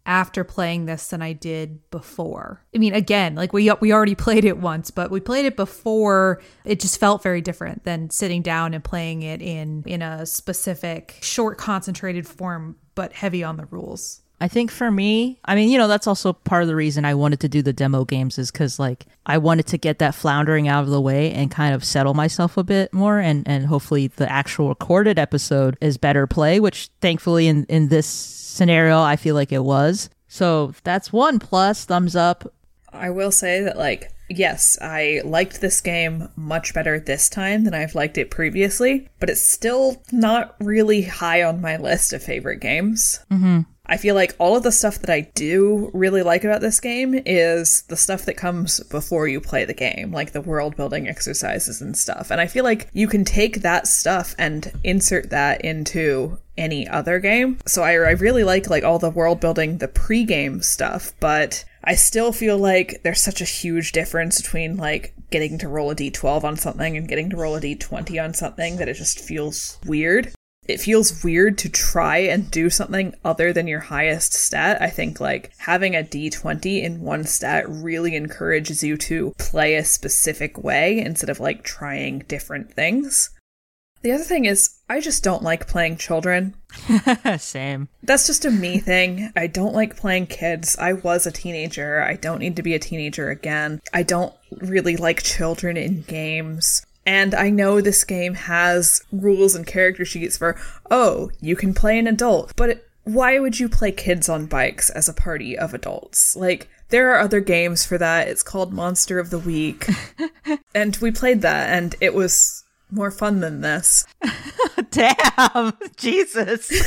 C: after playing this than I did before. I mean, again, like we we already played it once, but we played it before. It just felt very different than sitting down and playing it in in a specific short concentrated form but heavy on the rules.
B: I think for me, I mean, you know, that's also part of the reason I wanted to do the demo games is because like I wanted to get that floundering out of the way and kind of settle myself a bit more, and and hopefully the actual recorded episode is better play, which thankfully in in this scenario I feel like it was. So that's one plus, thumbs up.
D: I will say that, like, yes, I liked this game much better this time than I've liked it previously, but it's still not really high on my list of favorite games. Mm-hmm. I feel like all of the stuff that I do really like about this game is the stuff that comes before you play the game, like the world building exercises and stuff. And I feel like you can take that stuff and insert that into any other game. So I, I really like like all the world building, the pre-game stuff, but I still feel like there's such a huge difference between like getting to roll a d12 on something and getting to roll a d20 on something that it just feels weird. It feels weird to try and do something other than your highest stat. I think like having a d20 in one stat really encourages you to play a specific way instead of like trying different things. The other thing is, I just don't like playing children.
B: Same.
D: That's just a me thing. I don't like playing kids. I was a teenager. I don't need to be a teenager again. I don't really like children in games. And I know this game has rules and character sheets for, oh, you can play an adult, but it, why would you play kids on bikes as a party of adults? Like, there are other games for that. It's called Monster of the Week. and we played that, and it was more fun than this.
B: Damn, Jesus.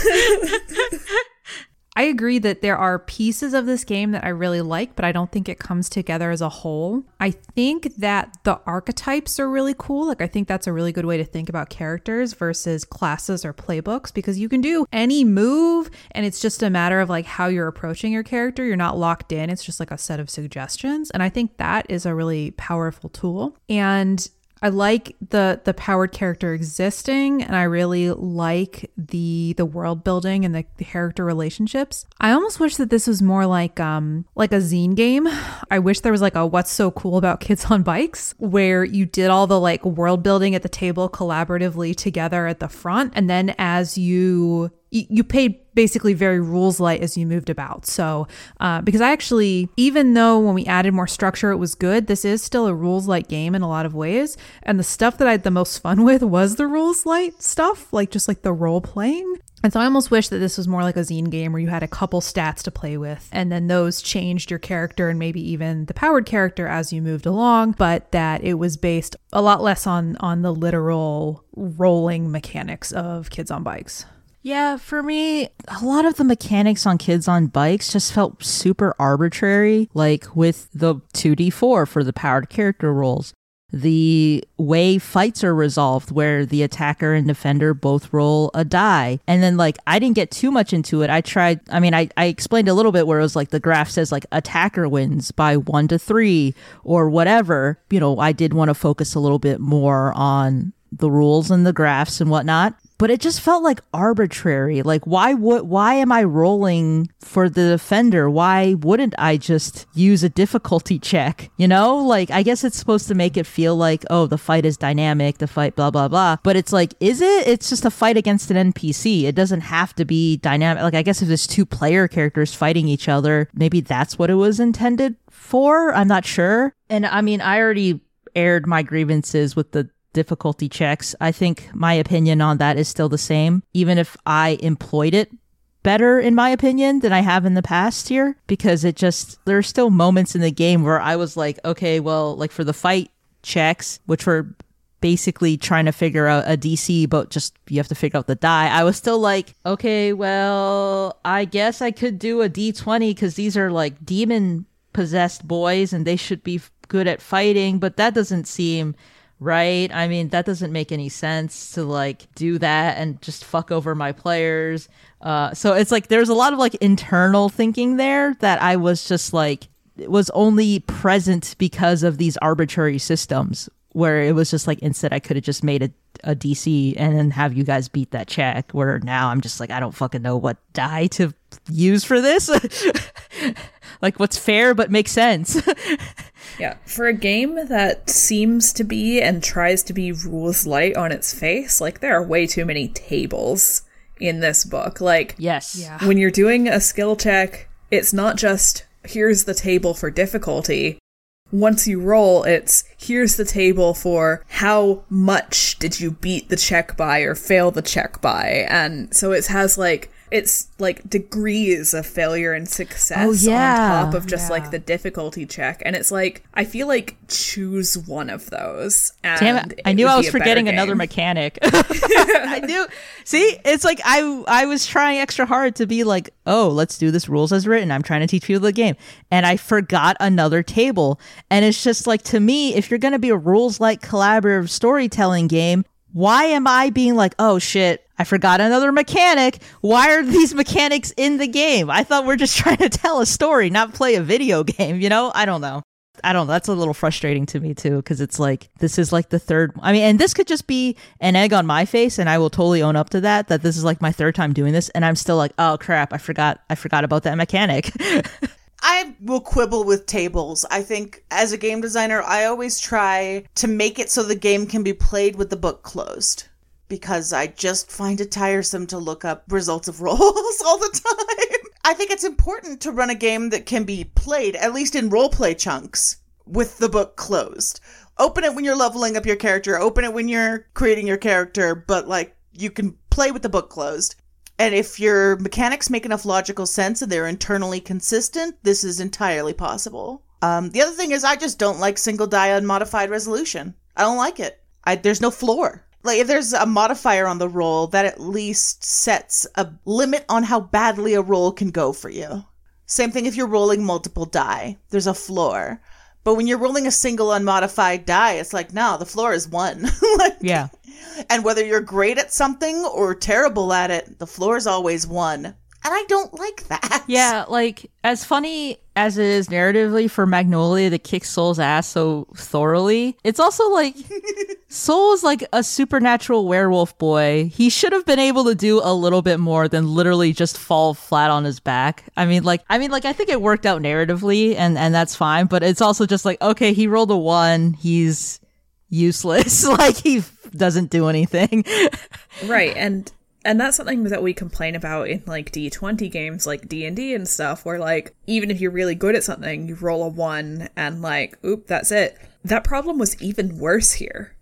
C: I agree that there are pieces of this game that I really like, but I don't think it comes together as a whole. I think that the archetypes are really cool. Like, I think that's a really good way to think about characters versus classes or playbooks because you can do any move and it's just a matter of like how you're approaching your character. You're not locked in, it's just like a set of suggestions. And I think that is a really powerful tool. And I like the the powered character existing and I really like the the world building and the, the character relationships. I almost wish that this was more like um like a zine game. I wish there was like a what's so cool about kids on bikes where you did all the like world building at the table collaboratively together at the front and then as you you paid basically very rules light as you moved about. So, uh, because I actually, even though when we added more structure, it was good, this is still a rules light game in a lot of ways. And the stuff that I had the most fun with was the rules light stuff, like just like the role playing. And so I almost wish that this was more like a zine game where you had a couple stats to play with, and then those changed your character and maybe even the powered character as you moved along, but that it was based a lot less on on the literal rolling mechanics of kids on bikes.
B: Yeah, for me, a lot of the mechanics on kids on bikes just felt super arbitrary, like with the 2d4 for the powered character rolls. The way fights are resolved, where the attacker and defender both roll a die. And then, like, I didn't get too much into it. I tried, I mean, I, I explained a little bit where it was like the graph says, like, attacker wins by one to three or whatever. You know, I did want to focus a little bit more on the rules and the graphs and whatnot but it just felt like arbitrary. Like why would why am i rolling for the defender? Why wouldn't i just use a difficulty check you know? Like i guess it's supposed to make it feel like oh the fight is dynamic the fight blah blah blah. But it's like is it? It's just a fight against an npc it doesn't have to be dynamic. Like i guess if there's two player characters fighting each other maybe that's what it was intended for? I'm not sure. And i mean i already aired my grievances with the difficulty checks. I think my opinion on that is still the same, even if I employed it better, in my opinion, than I have in the past here, because it just, there are still moments in the game where I was like, okay, well, like for the fight checks, which were basically trying to figure out a DC, but just you have to figure out the die. I was still like, okay, well, I guess I could do a D20 because these are like demon possessed boys and they should be good at fighting, but that doesn't seem right. I mean, that doesn't make any sense to like do that and just fuck over my players. Uh, so it's like there's a lot of like internal thinking there that I was just like was only present because of these arbitrary systems where it was just like instead I could have just made a, a DC and then have you guys beat that check. Where now I'm just like I don't fucking know what die to use for this. like what's fair but makes sense.
D: Yeah, for a game that seems to be and tries to be rules light on its face, like there are way too many tables in this book. Like,
B: yes.
C: Yeah.
D: when you're doing a skill check, it's not just here's the table for difficulty. Once you roll, it's here's the table for how much did you beat the check by or fail the check by. And so it has like, it's like degrees of failure and success
B: Oh, yeah.
D: on top of just
C: Yeah.
D: like the difficulty check. And it's like, I feel like choose one of those. And
B: Damn it! I knew I was forgetting another mechanic. I knew. See, it's like I I was trying extra hard to be like, oh, let's do this rules as written. I'm trying to teach people the game, and I forgot another table. And it's just like to me, if you're gonna be a rules like collaborative storytelling game, why am I being like, oh shit? I forgot another mechanic. Why are these mechanics in the game? I thought we're just trying to tell a story, not play a video game, you know? I don't know. I don't know. That's a little frustrating to me too, because it's like this is like the third. I mean, and this could just be an egg on my face, and I will totally own up to that. That this is like my third time doing this, and I'm still like, oh crap, I forgot, I forgot about that mechanic.
E: I will quibble with tables. I think as a game designer, I always try to make it so the game can be played with the book closed because I just find it tiresome to look up results of rolls all the time. I think it's important to run a game that can be played, at least in roleplay chunks, with the book closed. Open it when you're leveling up your character, open it when you're creating your character, but like you can play with the book closed. And if your mechanics make enough logical sense and they're internally consistent, this is entirely possible. Um, the other thing is, I just don't like single die unmodified resolution. I don't like it. I, there's no floor. Like, if there's a modifier on the roll, that at least sets a limit on how badly a roll can go for you. Same thing if you're rolling multiple die, there's a floor. But when you're rolling a single unmodified die, it's like, no, the floor is one. like,
B: yeah,
E: and whether you're great at something or terrible at it, the floor is always one. And I don't like that.
B: yeah. Like as funny as it is narratively for Magnolia to kick Soul's ass so thoroughly, it's also like Soul is like a supernatural werewolf boy. He should have been able to do a little bit more than literally just fall flat on his back. I mean, like, I mean, like, I think it worked out narratively, and and that's fine. But it's also just like, okay, he rolled a one. He's useless. like he doesn't do anything.
D: right and and that's something that we complain about in like d20 games like d&d and stuff where like even if you're really good at something you roll a one and like oop that's it that problem was even worse here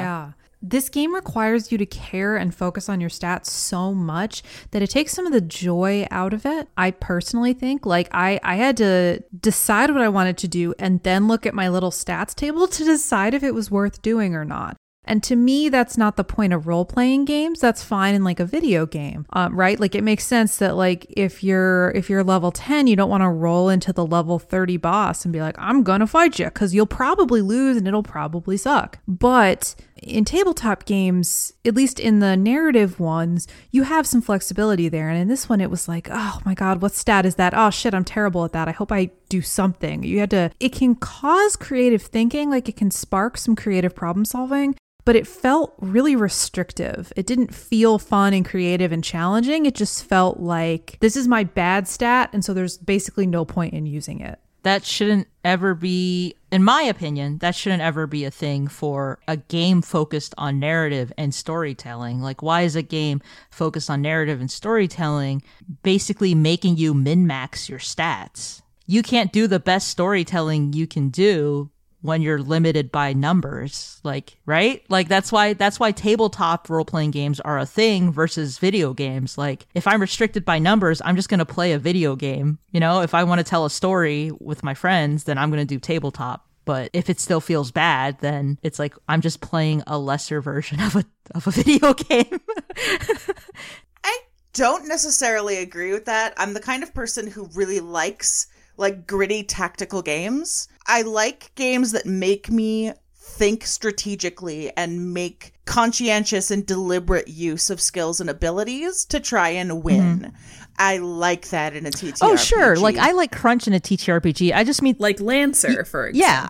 D: Yeah.
C: This game requires you to care and focus on your stats so much that it takes some of the joy out of it. I personally think like I I had to decide what I wanted to do and then look at my little stats table to decide if it was worth doing or not. And to me, that's not the point of role playing games. That's fine in like a video game, um, right? Like it makes sense that like if you're if you're level ten, you don't want to roll into the level thirty boss and be like, I'm gonna fight you because you'll probably lose and it'll probably suck. But in tabletop games, at least in the narrative ones, you have some flexibility there. And in this one, it was like, oh my God, what stat is that? Oh shit, I'm terrible at that. I hope I do something. You had to, it can cause creative thinking, like it can spark some creative problem solving. But it felt really restrictive. It didn't feel fun and creative and challenging. It just felt like this is my bad stat. And so there's basically no point in using it.
B: that shouldn't ever be in my opinion that shouldn't ever be a thing for a game focused on narrative and storytelling like why is a game focused on narrative and storytelling basically making you min-max your stats you can't do the best storytelling you can do when you're limited by numbers like right? Like that's why that's why tabletop role-playing games are a thing versus video games. Like if i'm restricted by numbers i'm just going to play a video game you know? If i want to tell a story with my friends then i'm going to do tabletop. But if it still feels bad then it's like i'm just playing a lesser version of a of a video game.
E: I don't necessarily agree with that. I'm the kind of person who really likes like gritty tactical games. I like games that make me think strategically and make conscientious and deliberate use of skills and abilities to try and mm-hmm. win. I like that in a TTRPG.
B: Oh, sure. Like I like crunch in a TTRPG. I just mean
D: Like Lancer, for
B: yeah.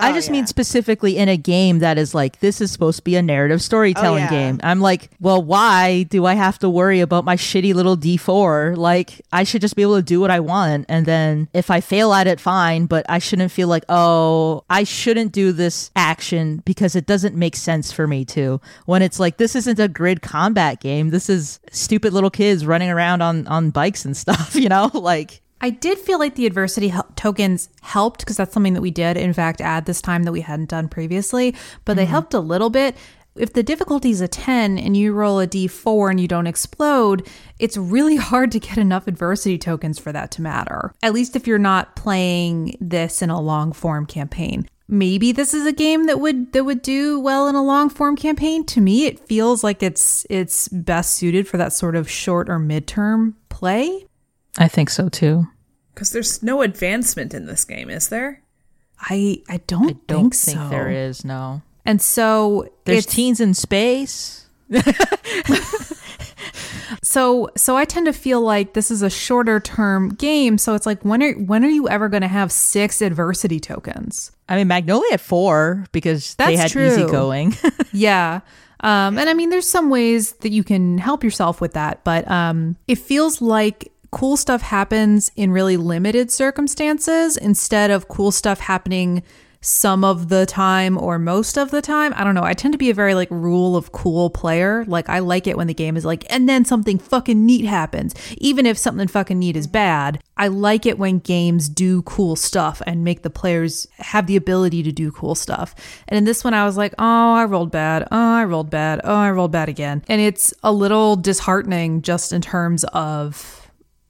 B: I
E: Oh,
B: just
E: yeah.
B: mean specifically in a game that is like this is supposed to be a narrative storytelling
E: Oh, yeah.
B: game. I'm like, well, why do I have to worry about my shitty little D4? Like, I should just be able to do what I want, and then if I fail at it, fine. But I shouldn't feel like, oh, I shouldn't do this action because it doesn't make sense for me to. When it's like this isn't a grid combat game. This is stupid little kids running around on on bikes and stuff. You know, like.
C: I did feel like the adversity hel- tokens helped because that's something that we did, in fact, add this time that we hadn't done previously, but they mm-hmm. helped a little bit. If the difficulty is a 10 and you roll a d4 and you don't explode, it's really hard to get enough adversity tokens for that to matter. At least if you're not playing this in a long form campaign. Maybe this is a game that would that would do well in a long form campaign. To me, it feels like it's it's best suited for that sort of short or midterm play.
B: I think so too.
D: Because there's no advancement in this game, is there?
C: I I don't,
B: I don't
C: think,
B: think,
C: so.
B: there is no.
C: And so
B: There's
C: it's,
B: teens in space.
C: so so I tend to feel like this is a shorter term game. So it's like when are when are you ever going to have six adversity tokens?
B: I mean, Magnolia at four because they
C: That's
B: had easy going.
C: Yeah. Um, and I mean, there's some ways that you can help yourself with that, but um, it feels like cool stuff happens in really limited circumstances instead of cool stuff happening some of the time or most of the time. I don't know. I tend to be a very like rule of cool player. Like I like it when the game is like, and then something fucking neat happens. Even if something fucking neat is bad, I like it when games do cool stuff and make the players have the ability to do cool stuff. And in this one, I was like, oh, I rolled bad. Oh, I rolled bad. Oh, I rolled bad again. And it's a little disheartening just in terms of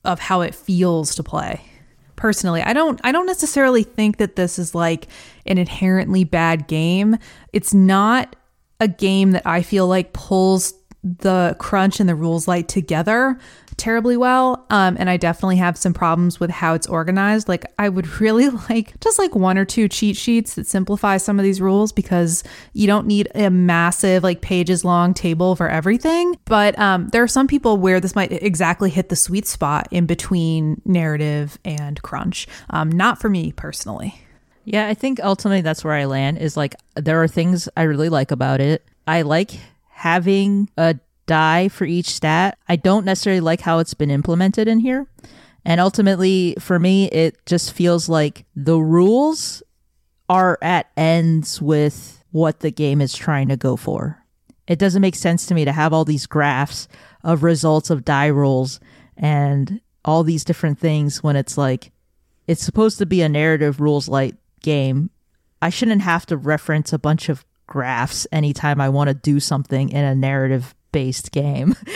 C: of how it feels to play. Personally i don't i don't necessarily think that this is like an inherently bad game. It's not a game that i feel like pulls the crunch and the rules light together terribly well. Um, and i definitely have some problems with how it's organized. Like i would really like just like one or two cheat sheets that simplify some of these rules because you don't need a massive like pages long table for everything. But um, there are some people where this might exactly hit the sweet spot in between narrative and crunch um, not for me personally.
B: Yeah, I think ultimately that's where I land is like there are things I really like about it. I like having a die for each stat. I don't necessarily like how it's been implemented in here. And ultimately, for me, it just feels like the rules are at ends with what the game is trying to go for. It doesn't make sense to me to have all these graphs of results of die rolls and all these different things when it's like it's supposed to be a narrative rules light game. I shouldn't have to reference a bunch of graphs anytime I want to do something in a narrative based game.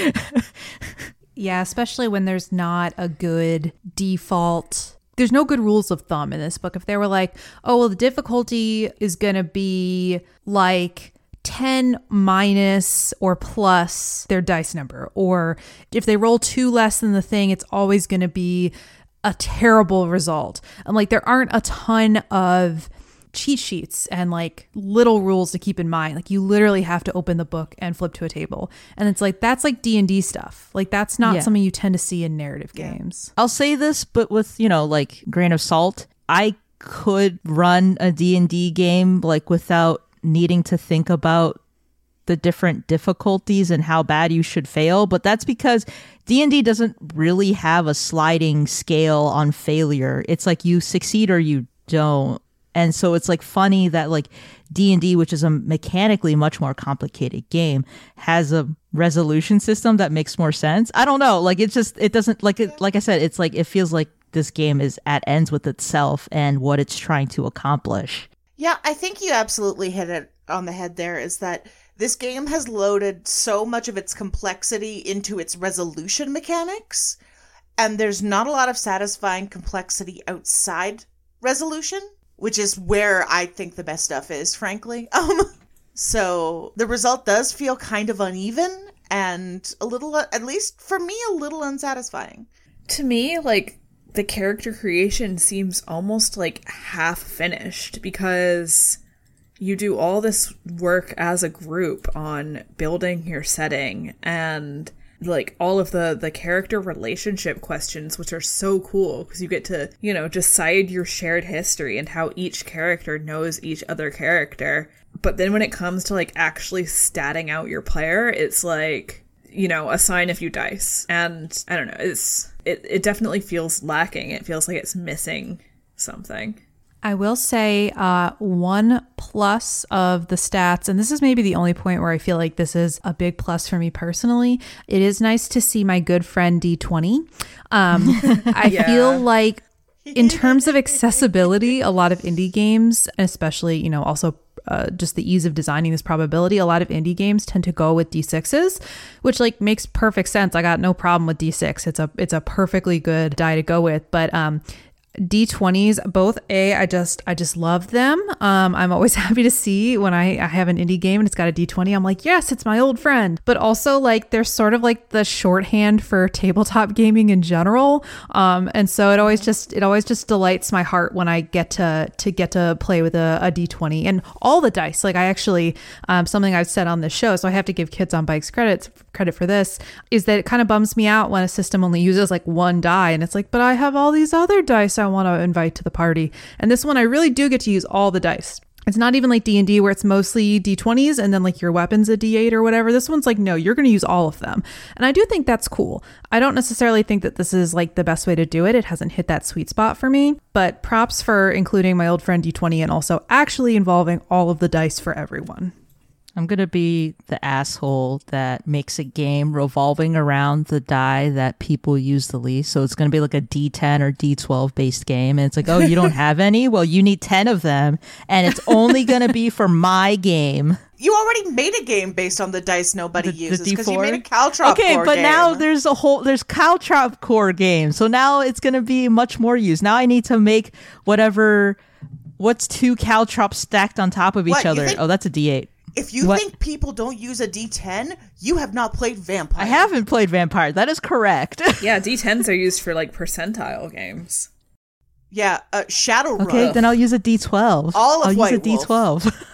C: Yeah, especially when there's not a good default. There's no good rules of thumb in this book. If they were like, oh, well, the difficulty is going to be like 10 minus or plus their dice number, or if they roll two less than the thing, it's always going to be a terrible result. And like, there aren't a ton of cheat sheets and like little rules to keep in mind like you literally have to open the book and flip to a table and it's like that's like d&d stuff like that's not
B: Yeah.
C: something you tend to see in narrative games
B: I'll say this, but with, you know, like grain of salt. I could run a D&D game like without needing to think about the different difficulties and how bad you should fail, but that's because D&D doesn't really have a sliding scale on failure. It's like you succeed or you don't. And so it's like funny that like D&D which is a mechanically much more complicated game has a resolution system that makes more sense. I don't know, like it's just it doesn't like it like I said it's like it feels like this game is at ends with itself and what it's trying to accomplish.
E: Yeah, I think you absolutely hit it on the head there is that this game has loaded so much of its complexity into its resolution mechanics, and there's not a lot of satisfying complexity outside resolution, which is where I think the best stuff is, frankly. Um so the result does feel kind of uneven and a little at least for me a little unsatisfying.
D: To me, like the character creation seems almost like half finished because you do all this work as a group on building your setting and like all of the the character relationship questions which are so cool because you get to you know decide your shared history and how each character knows each other character. But then when it comes to like actually statting out your player it's like you know assign a few dice. And i don't know it's it, it definitely feels lacking. It feels like it's missing something
C: I will say uh, one plus of the stats, and this is maybe the only point where I feel like this is a big plus for me personally. It is nice to see my good friend D20. Um, I
D: Yeah.
C: feel like, in terms of accessibility, a lot of indie games, especially, you know, also uh, just the ease of designing this probability, a lot of indie games tend to go with d6s, which like makes perfect sense. I got no problem with d6. It's a it's a perfectly good die to go with, but um D20s, both A, I just I just love them. Um, I'm always happy to see when I, I have an indie game and it's got a D20. I'm like, yes, it's my old friend. But also like they're sort of like the shorthand for tabletop gaming in general. Um, and so it always just it always just delights my heart when I get to to get to play with a, a D20 and all the dice. Like I actually um, something I've said on this show, so I have to give kids on bikes credit credit for this is that it kind of bums me out when a system only uses like one die and it's like but i have all these other dice i want to invite to the party. And this one i really do get to use all the dice. It's not even like d&d where it's mostly d20s and then like your weapons a d8 or whatever. This one's like no you're going to use all of them. And i do think that's cool. I don't necessarily think that this is like the best way to do it. It hasn't hit that sweet spot for me. But props for including my old friend d20 and also actually involving all of the dice for everyone
B: I'm gonna be the asshole that makes a game revolving around the die that people use the least. So it's gonna be like a D10 or D12 based game, and it's like, oh, you don't have any? Well, you need ten of them, and it's only gonna be for my game.
E: You already made a game based on the dice nobody
B: The-
E: uses because you made a Caltrop
B: Okay, but now there's a whole there's Caltrop core game, so now it's gonna be much more used. Now I need to make whatever. What's two Caltrops stacked on top of each
E: What,
B: other?
E: think-
B: Oh, that's a D8.
E: If you
B: What-
E: think people don't use a D10, you have not played Vampire.
B: I haven't played Vampire. That is correct.
D: yeah d10s are used for like percentile games
E: Yeah, uh, Shadowrun.
B: okay, then I'll use a D12.
E: All of
B: I'll
E: White
B: use a D12.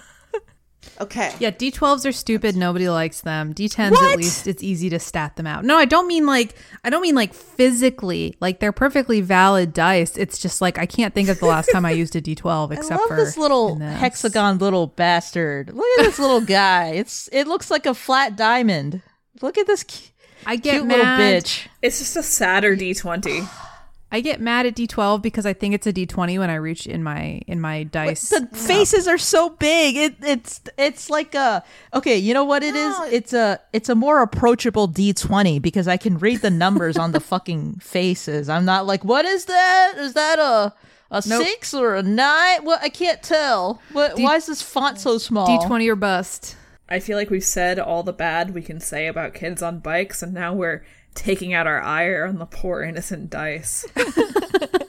E: Okay.
C: Yeah, D12s are stupid. Nobody likes them. D10s
B: What?
C: at least it's easy to stat them out. No, I don't mean like I don't mean like physically. Like they're perfectly valid dice. It's just like I can't think of the last time I used a D12
B: I
C: except
B: love
C: for
B: this little
C: this.
B: hexagon little bastard. Look at this little guy. It's it looks like a flat diamond. Look at this cu-
C: I get
B: cute little
C: mad.
B: bitch.
D: it's just a sadder d20
C: I get mad at D12 because I think it's a D20 when I reach in my in my dice.
B: The faces are so big. It it's it's like a okay. You know what it is?
E: No.
B: It's a it's a more approachable D twenty because I can read the numbers on the fucking faces. I'm not like, what is that? Is that a a
C: Nope.
B: six or a nine? What I can't tell. What?
C: D-
B: why is this font so small?
C: D20 or bust.
D: I feel like we've said all the bad we can say about kids on bikes, and now we're taking out our ire on the poor innocent dice.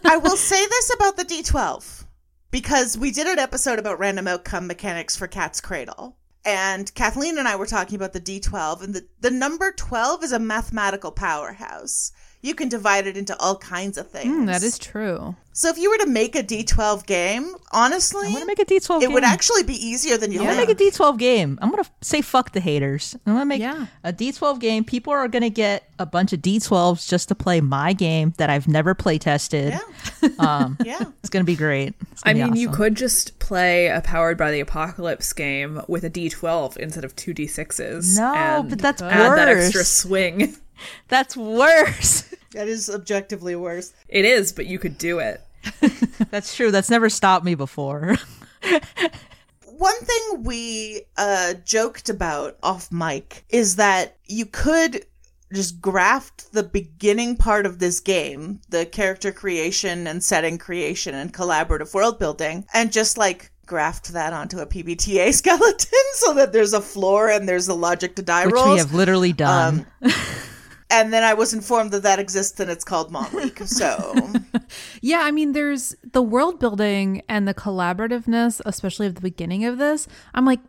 E: I will say this about the D12 because we did an episode about random outcome mechanics for Cat's Cradle. And Kathleen and I were talking about the D12, and the, the number 12 is a mathematical powerhouse. You can divide it into all kinds of things.
C: Mm, that is true.
E: So if you were to make a D12 game, honestly,
B: I'm gonna make a D twelve.
E: it would actually be easier than you
B: I'm gonna make a D12 game. I'm gonna say fuck the haters. I'm gonna make
C: Yeah.
B: a D12 game. People are gonna get a bunch of D12s just to play my game that I've never play tested.
E: Yeah.
B: Um,
E: yeah.
B: it's gonna be great. It's
D: I
B: gonna
D: mean,
B: be
D: you
B: awesome.
D: could just play a Powered by the Apocalypse game with a d12 instead of two d6s.
B: No,
D: and
B: but that's
D: add that extra swing.
B: That's worse.
E: That is objectively worse.
D: It is, but you could do it.
B: That's true. That's never stopped me before.
E: One thing we uh, joked about off mic is that you could just graft the beginning part of this game, the character creation and setting creation and collaborative world building, and just like graft that onto a PBTA skeleton so that there's a floor and there's a logic to die roll.
B: Which
E: rolls.
B: we have literally done.
E: And then I was informed that that exists and it's called Monleek. So
C: Yeah, I mean, there's the world building and the collaborativeness, especially at the beginning of this. I'm like,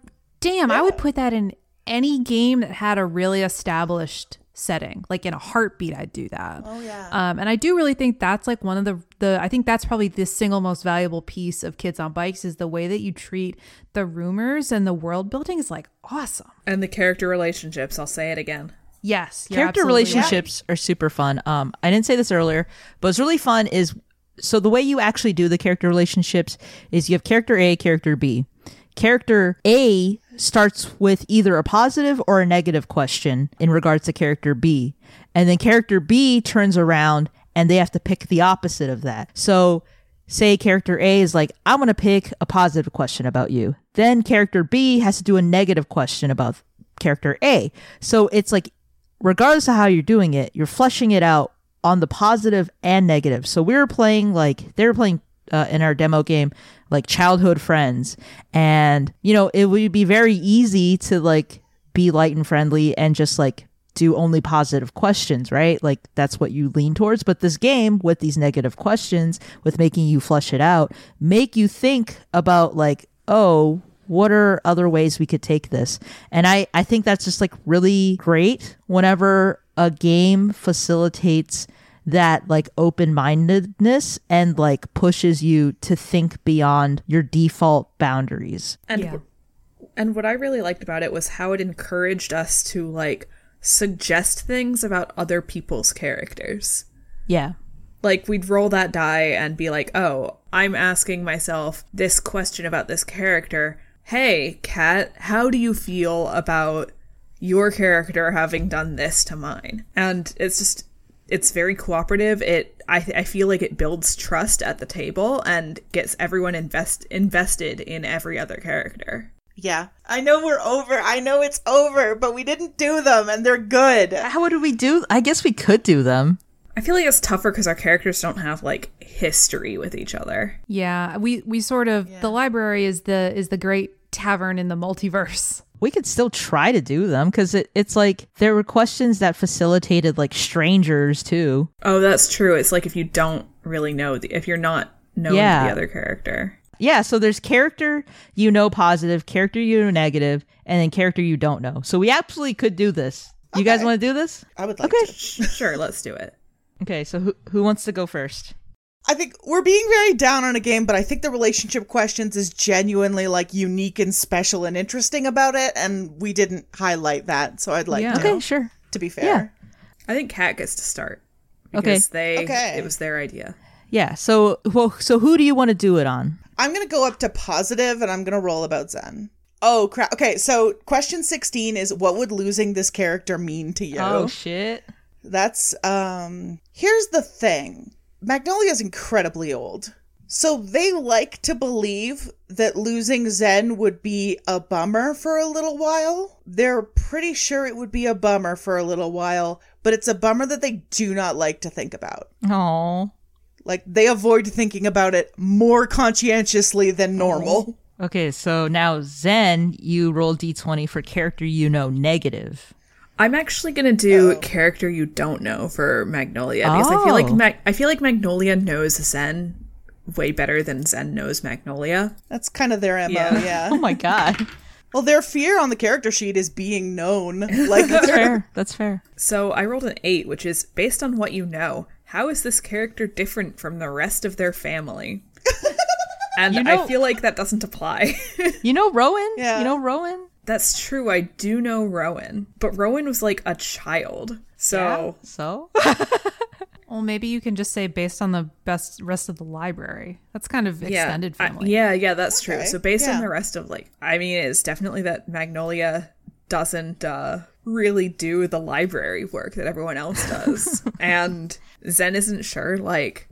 C: damn, I would put that in any game that had a really established setting. Like in a heartbeat, I'd do that.
E: Oh yeah.
C: Um, and I do really think that's like one of the the I think that's probably the single most valuable piece of Kids on Bikes is the way that you treat the rumors and the world building is like awesome.
D: And the character relationships, I'll say it again.
C: Yes,
B: character
C: absolutely right.
B: relationships are super fun. Um, I didn't say this earlier, but it's really fun. Is so the way you actually do the character relationships is you have character A, character B. Character A starts with either a positive or a negative question in regards to character B, and then character B turns around and they have to pick the opposite of that. So say character A is like, I'm going to pick a positive question about you. Then character B has to do a negative question about character A. So it's like, regardless of how you're doing it, you're fleshing it out on the positive and negative. So we were playing like, they were playing uh, in our demo game, like childhood friends. And, you know, it would be very easy to like be light and friendly and just like do only positive questions, right? Like that's what you lean towards. But this game with these negative questions, with making you flush it out, make you think about like, oh, what are other ways we could take this? And I, I think that's just like really great whenever a game facilitates that like open mindedness and like pushes you to think beyond your default boundaries.
D: And
C: Yeah.
D: and what I really liked about it was how it encouraged us to like suggest things about other people's characters.
B: Yeah.
D: Like we'd roll that die and be like, "Oh, I'm asking myself this question about this character. Hey, Cat, how do you feel about your character having done this to mine?" And it's just it's very cooperative. It I I feel like it builds trust at the table and gets everyone invest invested in every other character.
E: yeah. I know we're over. I know it's over, but we didn't do them and they're good.
B: How would we do? I guess we could do them.
D: I feel like it's tougher because our characters don't have like history with each other.
C: Yeah, we we sort of the library is the is the great tavern in the multiverse.
B: we could still try to do them because it, it's like there were questions that facilitated like strangers too.
D: Oh, that's true. It's like if you don't really know, the, if you're not known
B: Yeah.
D: the other character.
B: Yeah, so there's character you know positive, character you know negative, and then character you don't know. So we absolutely could do this. You guys want to do this?
E: I would like
B: Okay.
E: to.
D: Sure, let's do it.
B: Okay, so who who wants to go first?
E: I think we're being very down on a game, but I think the relationship questions is genuinely like unique and special and interesting about it, and we didn't highlight that, so I'd like
C: Yeah.
E: to.
B: Okay, sure.
E: To be fair, yeah.
D: I think Cat gets to start
B: Okay.
D: because they
E: Okay.
D: it was their idea.
B: Yeah. So well, so who do you want to do it on?
E: I'm gonna go up to positive, and I'm gonna roll about Zen. Oh crap! Okay, so question sixteen is what would losing this character mean to you?
B: Oh shit.
E: That's um here's the thing. Magnolia's incredibly old. So they like to believe that losing Zen would be a bummer for a little while. They're pretty sure it would be a bummer for a little while, but it's a bummer that they do not like to think about.
B: Oh.
E: Like they avoid thinking about it more conscientiously than normal.
B: Okay, so now Zen, you roll d20 for character you know negative.
D: I'm actually gonna do oh. character you don't know for Magnolia because I feel like
B: Oh.
D: Mag- I feel like Magnolia knows Zen way better than Zen knows Magnolia.
E: That's kind of their MO,
D: Yeah.
E: yeah.
B: Oh my god.
E: Well, their fear on the character sheet is being known. Like
B: That's fair. That's fair.
D: So I rolled an eight, which is based on what you know. How is this character different from the rest of their family? and
B: You know-
D: I feel like that doesn't apply.
B: You know Rowan?
E: Yeah.
B: You know Rowan?
D: That's true. I do know Rowan, but Rowan was like a child. So
B: So?
C: Well, maybe you can just say based on the best rest of the library. That's kind of
D: yeah,
C: extended
D: I-
C: family.
D: yeah, yeah, that's true. So based
E: yeah.
D: on the rest of like, I mean, it's definitely that Magnolia doesn't uh, really do the library work that everyone else does, and Zen isn't sure like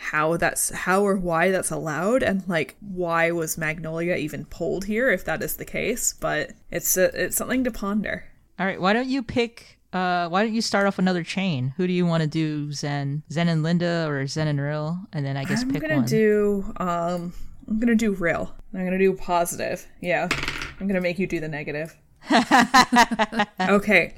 D: how that's how or why that's allowed and like why was Magnolia even pulled here if that is the case but it's uh it's something to ponder
B: All right, why don't you pick uh why don't you start off another chain? Who do you want to do Zen? Zen and Linda or Zen and Rill And then I guess pick
D: I'm
B: pick
D: gonna
B: one.
D: do um I'm gonna do Rill. I'm gonna do positive. Yeah. I'm gonna make you do the negative. okay.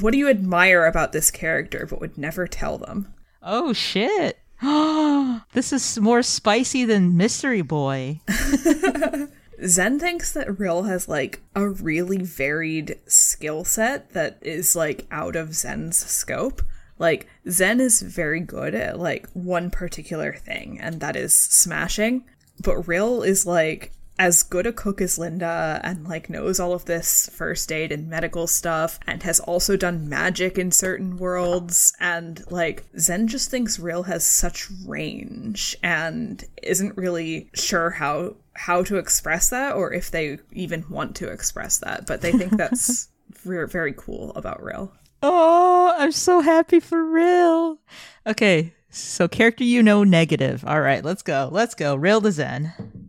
D: What do you admire about this character but would never tell them?
B: oh shit. this is more spicy than Mystery Boy.
D: Zen thinks that Rill has like a really varied skill set that is like out of Zen's scope. Like Zen is very good at like one particular thing, and that is smashing. But Rill is like as good a cook as Linda and like knows all of this first aid and medical stuff and has also done magic in certain worlds and like Zen just thinks Rill has such range and isn't really sure how how to express that or if they even want to express that but they think that's very, very cool about Rill.
B: Oh, I'm so happy for real. Okay, so character you know negative. All right, let's go. Let's go. Rill to Zen.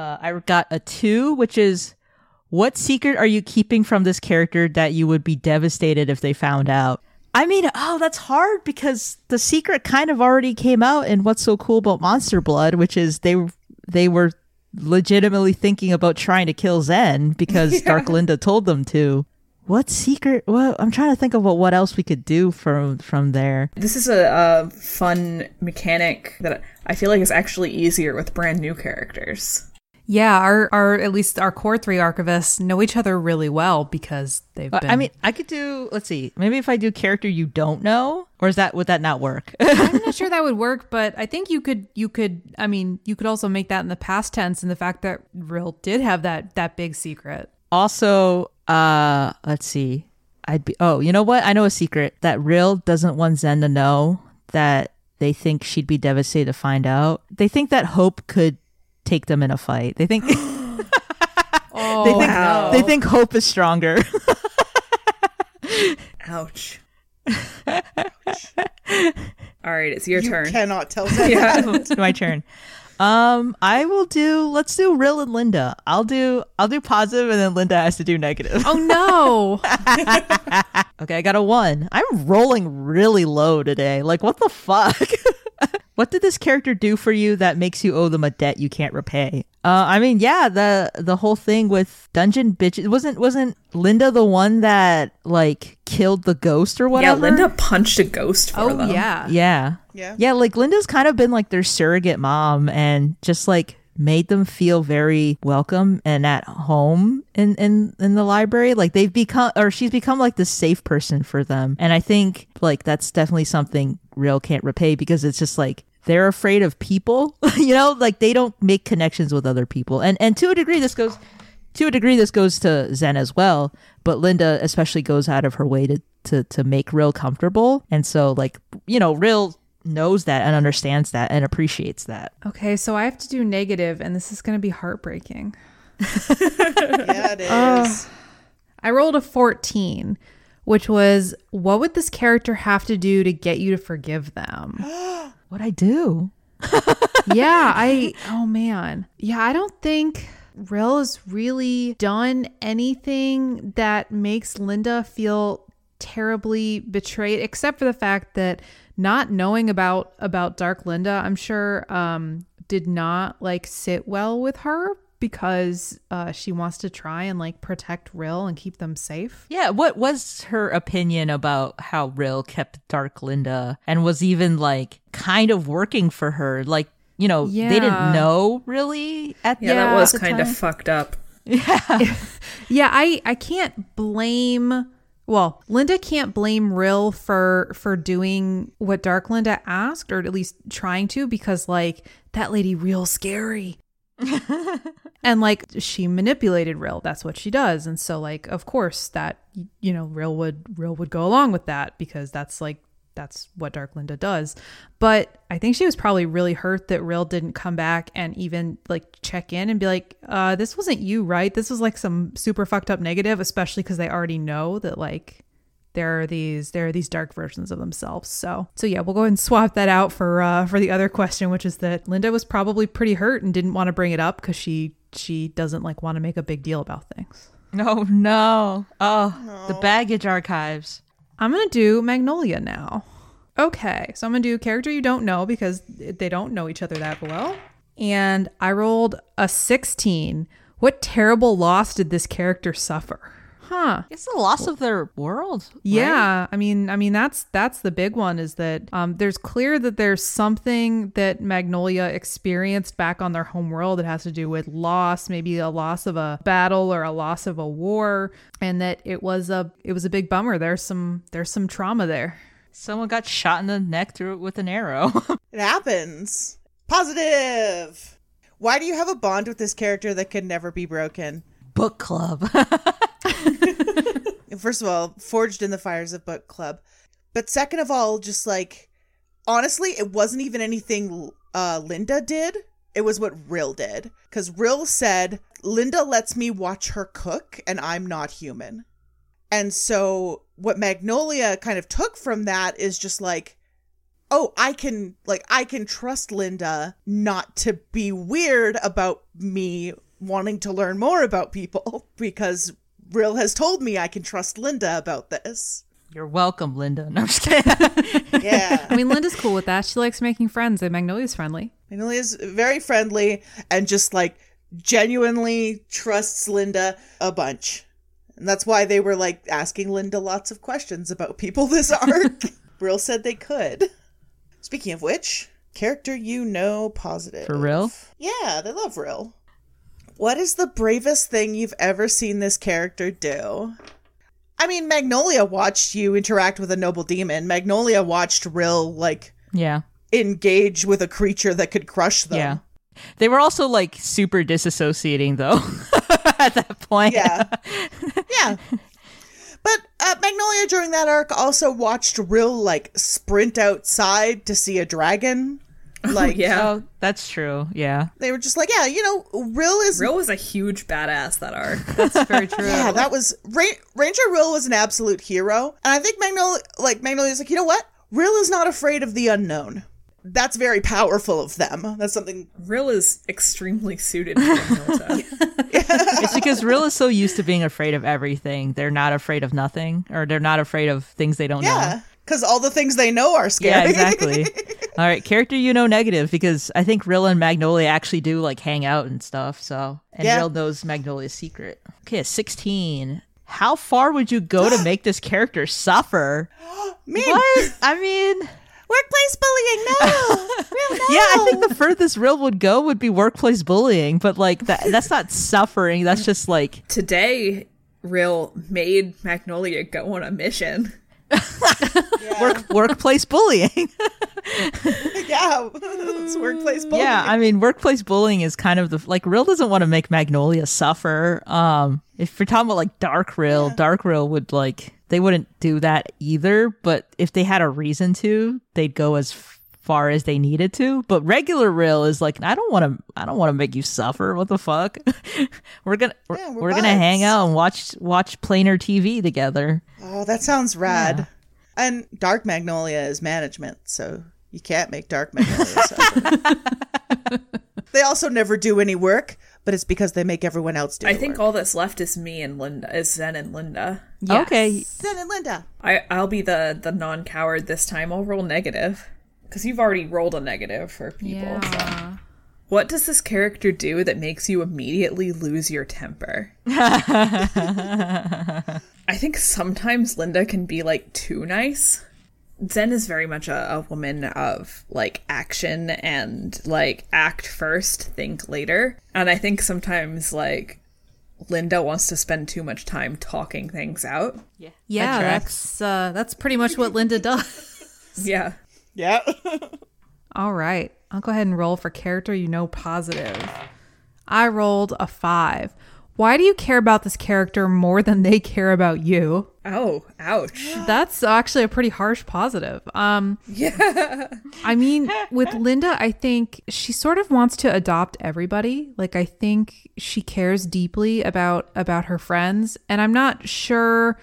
B: Uh, I got a two, which is what secret are you keeping from this character that you would be devastated if they found out? I mean, oh, that's hard because the secret kind of already came out in what's so cool about Monster Blood, which is they they were legitimately thinking about trying to kill Zen because Dark Linda told them to. What secret? Well, I'm trying to think of what, what else we could do from from there.
D: This is a, a fun mechanic that I feel like is actually easier with brand new characters.
C: Yeah, our our at least our core three archivists know each other really well because they've
B: Uh,
C: been.
B: I mean, I could do. Let's see. Maybe if I do character you don't know, or is that would that not work?
C: I'm not sure that would work, but I think you could you could I mean, you could also make that in the past tense and the fact that Rill did have that that big secret.
B: also, uh, let's see. I'd be. Oh, you know what? I know a secret that Rill doesn't want Zen to know that they think she'd be devastated to find out. They think that Hope could take them in a fight. They think.
C: Oh,
B: they think
D: wow.
B: they think Hope is stronger.
D: Ouch. Ouch. All right, it's your
E: you
D: turn.
E: cannot tell Zen
D: Yeah.
B: it's my turn. Um, I will do. Let's do Rill and Linda. I'll do. I'll do positive, and then Linda has to do negative.
C: Oh no.
B: Okay, I got a one. I'm rolling really low today. Like, what the fuck? what did this character do for you that makes you owe them a debt you can't repay? Uh, I mean, yeah, the the whole thing with dungeon bitches wasn't wasn't Linda the one that like killed the ghost or whatever. yeah.
D: Linda punched a ghost for
C: oh
D: them.
C: yeah.
B: Yeah.
E: Yeah.
B: Yeah, like Linda's kind of been like their surrogate mom and just like made them feel very welcome and at home in in in the library. Like they've become or she's become like the safe person for them. And I think like that's definitely something Rill can't repay because it's just like they're afraid of people, you know, like they don't make connections with other people. And and to a degree this goes to a degree this goes to Zen as well, but Linda especially goes out of her way to to to make Rill comfortable. And so like, you know, Rill knows that and understands that and appreciates that.
C: Okay, so I have to do negative and this is going to be heartbreaking.
E: Yeah, it is.
C: I rolled a 14, which was what would this character have to do to get you to forgive them?
B: What I do?
C: yeah, I oh man. Yeah, I don't think Rill has really done anything that makes Linda feel terribly betrayed except for the fact that not knowing about about Dark Linda, I'm sure um did not like sit well with her because uh she wants to try and like protect Rill and keep them safe.
B: Yeah, what was her opinion about how Rill kept Dark Linda and was even like kind of working for her? Like, you know, they didn't know really at
D: Yeah, that was
B: the
D: kind of fucked up.
C: Yeah, Yeah, I I can't blame well, Linda can't blame Rill for for doing what Dark Linda asked or at least trying to because like that lady real scary. and like she manipulated Rill. That's what she does. And so like of course that you know Rill would Rill would go along with that because that's like that's what Dark Linda does. But I think she was probably really hurt that Rill didn't come back and even like check in and be like, uh, this wasn't you, right? This was like some super fucked up negative, especially because they already know that like there are these there are these dark versions of themselves. So so yeah, we'll go ahead and swap that out for uh for the other question, which is that Linda was probably pretty hurt and didn't want to bring it up because she she doesn't like want to make a big deal about things.
B: No, no. Oh, the baggage archives.
C: I'm going to do Magnolia now. Okay, so I'm going to do character you don't know because they don't know each other that well. And I rolled a 16. What terrible loss did this character suffer? Huh.
B: It's the loss of their world. right?
C: Yeah, I mean, I mean that's that's the big one is that um, there's clear that there's something that Magnolia experienced back on their home world that has to do with loss, maybe a loss of a battle or a loss of a war, and that it was a it was a big bummer. There's some there's some trauma there.
B: Someone got shot in the neck through it with an arrow.
E: It happens. Positive. Why do you have a bond with this character that can never be broken?
B: Book club.
E: First of all, forged in the fires of book club. But second of all, just like honestly, it wasn't even anything uh Linda did. It was what Rill did. Cuz Rill said, "Linda lets me watch her cook and I'm not human." And so what Magnolia kind of took from that is just like oh, I can like I can trust Linda not to be weird about me wanting to learn more about people because Rill has told me I can trust Linda about this.
B: You're welcome, Linda. No, I'm just kidding.
E: Yeah.
C: I mean, Linda's cool with that. She likes making friends, and Magnolia's friendly.
E: Magnolia's very friendly and just like genuinely trusts Linda a bunch. And that's why they were like asking Linda lots of questions about people this arc. Brill said they could. Speaking of which, character you know positive.
B: For real?
E: Yeah, they love Rill. What is the bravest thing you've ever seen this character do? I mean, Magnolia watched you interact with a noble demon. Magnolia watched Rill like
B: yeah.
E: engage with a creature that could crush them.
B: Yeah. They were also like super disassociating though at that point.
E: Yeah. yeah. But uh, Magnolia during that arc also watched Rill like sprint outside to see a dragon. Like,
D: yeah.
B: Oh, that's true. Yeah.
E: they were just like, yeah, you know, Rill is.
D: Rill was a huge badass that arc.
C: That's very true.
E: Yeah, that was Ra- Ranger Rill was an absolute hero, and I think Magnolia, like Magnolia's, like, you know what? Rill is not afraid of the unknown. That's very powerful of them. That's something.
D: Rill is extremely suited for Milta.
B: It's because Rill is so used to being afraid of everything. They're not afraid of nothing, or they're not afraid of things they don't know.
E: Yeah, because all the things they know are scary.
B: Yeah, exactly. All right, character you know negative because I think Rill and Magnolia actually do like hang out and stuff. So, and
E: Yeah.
B: Rill knows Magnolia's secret. Okay, a 16. How far would you go to make this character suffer?
E: Me,
B: What? I mean,
E: workplace bullying. No, Rill, no.
B: yeah, I think the furthest Rill would go would be workplace bullying, but like that that's not suffering. That's just like
D: Today, Rill made Magnolia go on a mission.
B: Work workplace bullying.
E: yeah, it's workplace bullying.
B: Yeah, I mean, workplace bullying is kind of the like Rill doesn't want to make Magnolia suffer. Um, if you're talking about like Dark Rill, Dark Rill would like they wouldn't do that either. But if they had a reason to, they'd go as far as they needed to. But regular Rill is like, I don't want to, I don't want to make you suffer. What the fuck? we're gonna, we're,
E: Yeah, we're
B: we're gonna hang out and watch watch planar TV together.
E: Oh, that sounds rad. And Dark Magnolia is management, so you can't make Dark Magnolia suffer. they also never do any work, but it's because they make everyone else do
D: I think
E: work.
D: all that's left is me and Linda, is Zen and Linda.
C: Yes.
B: Okay,
E: Zen and Linda.
D: I I'll be the the non coward this time. I'll roll negative because you've already rolled a negative for people. so.
C: Yeah.
D: What does this character do that makes you immediately lose your temper? I think sometimes Linda can be like too nice. Zen is very much a, a woman of like action and like act first, think later. And I think sometimes like Linda wants to spend too much time talking things out.
C: Yeah,
B: tracks.
C: that's uh, that's pretty much what Linda does.
D: Yeah.
E: Yeah.
C: All right, I'll go ahead and roll for character you know positive. I rolled a five. Why do you care about this character more than they care about you?
D: Oh, ouch.
C: That's actually a pretty harsh positive. Um,
D: Yeah.
C: I mean, with Linda, I think she sort of wants to adopt everybody. Like I think she cares deeply about about her friends, and I'm not sure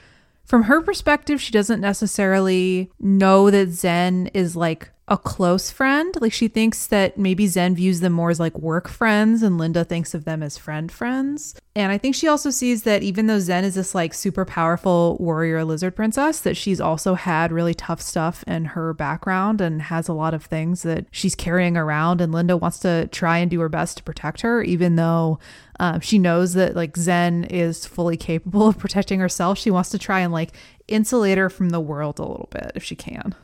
C: from her perspective she doesn't necessarily know that Zen is like a close friend. Like she thinks that maybe Zen views them more as like work friends and Linda thinks of them as friend friends. And I think she also sees that even though Zen is this like super powerful warrior lizard princess, that she's also had really tough stuff in her background and has a lot of things that she's carrying around. And Linda wants to try and do her best to protect her, even though um, she knows that like Zen is fully capable of protecting herself. She wants to try and like insulate her from the world a little bit if she can.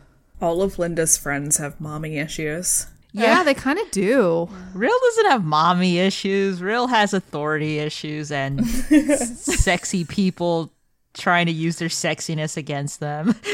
D: All of Linda's friends have mommy issues.
C: Yeah, they kind of do.
B: Rill doesn't have mommy issues. Rill has authority issues and s- sexy people trying to use their sexiness against them.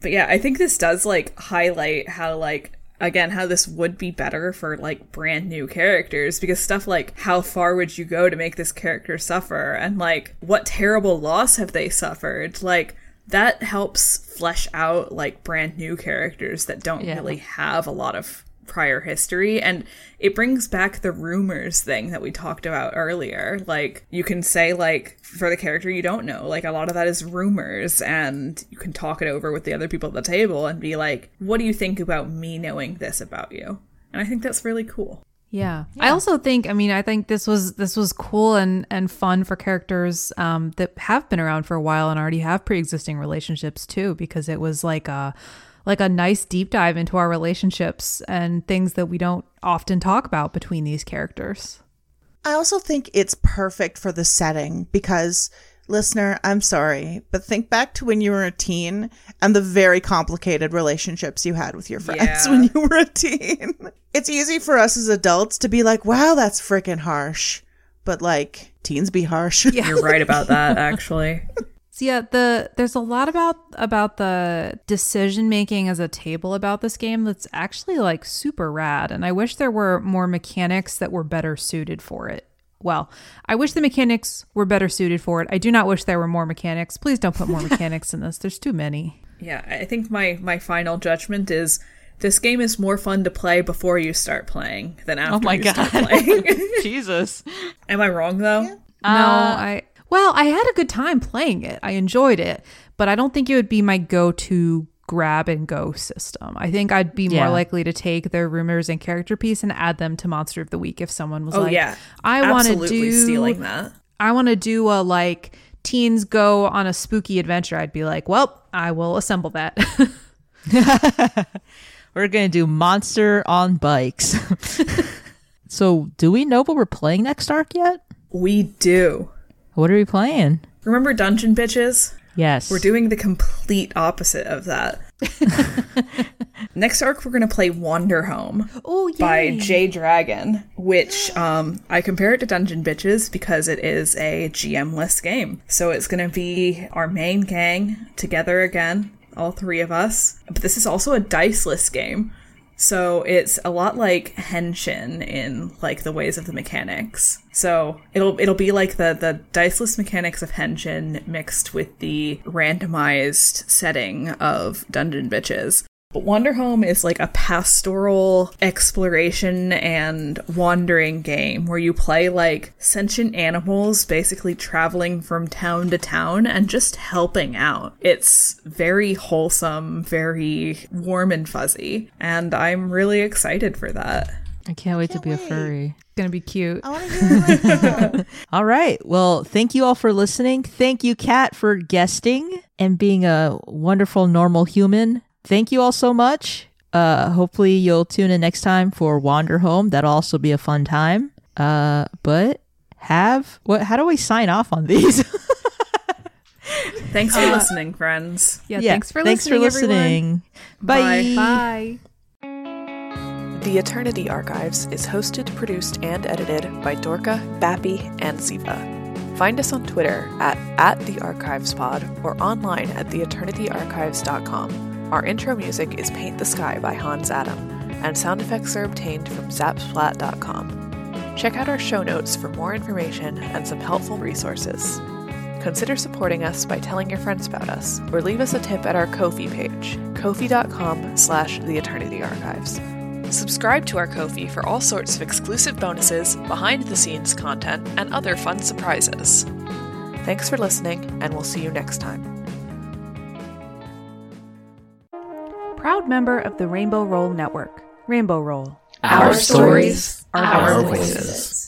D: But yeah, I think this does like highlight how like again how this would be better for like brand new characters because stuff like how far would you go to make this character suffer and like what terrible loss have they suffered like that helps flesh out like brand new characters that don't
B: Yeah.
D: really have a lot of prior history. And it brings back the rumors thing that we talked about earlier. Like you can say like for the character you don't know like a lot of that is rumors and you can talk it over with the other people at the table and be like what do you think about me knowing this about you? And i think that's really cool
C: Yeah. I also think I mean I think this was this was cool and and fun for characters um that have been around for a while and already have pre-existing relationships too because it was like a like a nice deep dive into our relationships and things that we don't often talk about between these characters.
F: I also think it's perfect for the setting because, listener, I'm sorry, but think back to when you were a teen and the very complicated relationships you had with your friends
D: Yeah.
F: when you were a teen. It's easy for us as adults to be like, wow, that's freaking harsh. But like, teens be harsh.
D: you're right about that actually
C: So yeah, the there's a lot about about the decision making as a table about this game that's actually like super rad, and I wish there were more mechanics that were better suited for it. Well, I wish the mechanics were better suited for it. I do not wish there were more mechanics. Please don't put more mechanics in this. There's too many.
D: yeah i think my my final judgment is this game is more fun to play before you start playing than oh after
B: oh my
D: you
B: god.
D: start playing
B: Jesus.
D: am i wrong though uh,
C: no, I well, I had a good time playing it. I enjoyed it, but I don't think it would be my go-to grab and go system. I think I'd be
B: Yeah.
C: more likely to take their rumors and character piece and add them to Monster of the Week if someone was
D: oh
C: like,
D: yeah
C: I want to do
D: stealing that
C: I want to do a like teens go on a spooky adventure. I'd be like, well, I will assemble that.
B: We're going to do Monster on Bikes. so, do we know what we're playing next arc yet?
D: we do
B: What are we playing?
D: remember dungeon bitches
B: Yes.
D: We're doing the complete opposite of that. Next arc, we're going to play Wanderhome
C: oh,
D: by Jay Dragon, which um, I compare it to Dungeon Bitches because it is a GM-less game. So it's going to be our main gang together again, all three of us. But this is also a diceless game. So it's a lot like Henshin in like the ways of the mechanics. So it'll it'll be like the the diceless mechanics of Henshin mixed with the randomized setting of Dungeon Bitches. But Wanderhome is like a pastoral exploration and wandering game where you play like sentient animals basically traveling from town to town and just helping out. It's very wholesome, very warm and fuzzy, and I'm really excited for that.
B: I can't wait to be a
F: wait.
B: furry.
C: Gonna be cute.
F: I want to hear it right now.
B: All right. Well, thank you all for listening. Thank you, Cat, for guesting and being a wonderful, normal human. Thank you all so much. Uh, hopefully, you'll tune in next time for Wanderhome. That'll also be a fun time. Uh, but have what? How do we sign off on these?
D: Thanks for listening, friends.
C: Yeah, thanks for listening.
B: Thanks for listening. Bye.
C: Bye.
G: The Eternity Archives is hosted, produced, and edited by Dorca, Bappy, and Ziva. Find us on Twitter at, at the Archives Pod or online at theeternityarchives.com. Our intro music is Paint the Sky by Hans Atom, and sound effects are obtained from zapsplat.com. Check out our show notes for more information and some helpful resources. Consider supporting us by telling your friends about us, or leave us a tip at our Ko-fi page, ko-fi.com slash the Eternity Archives. Subscribe to our Ko-fi for all sorts of exclusive bonuses, behind-the-scenes content, and other fun surprises. Thanks for listening, and we'll see you next time.
C: Proud member of the Rainbow Roll Network. Rainbow Roll.
H: Our stories, are our voices.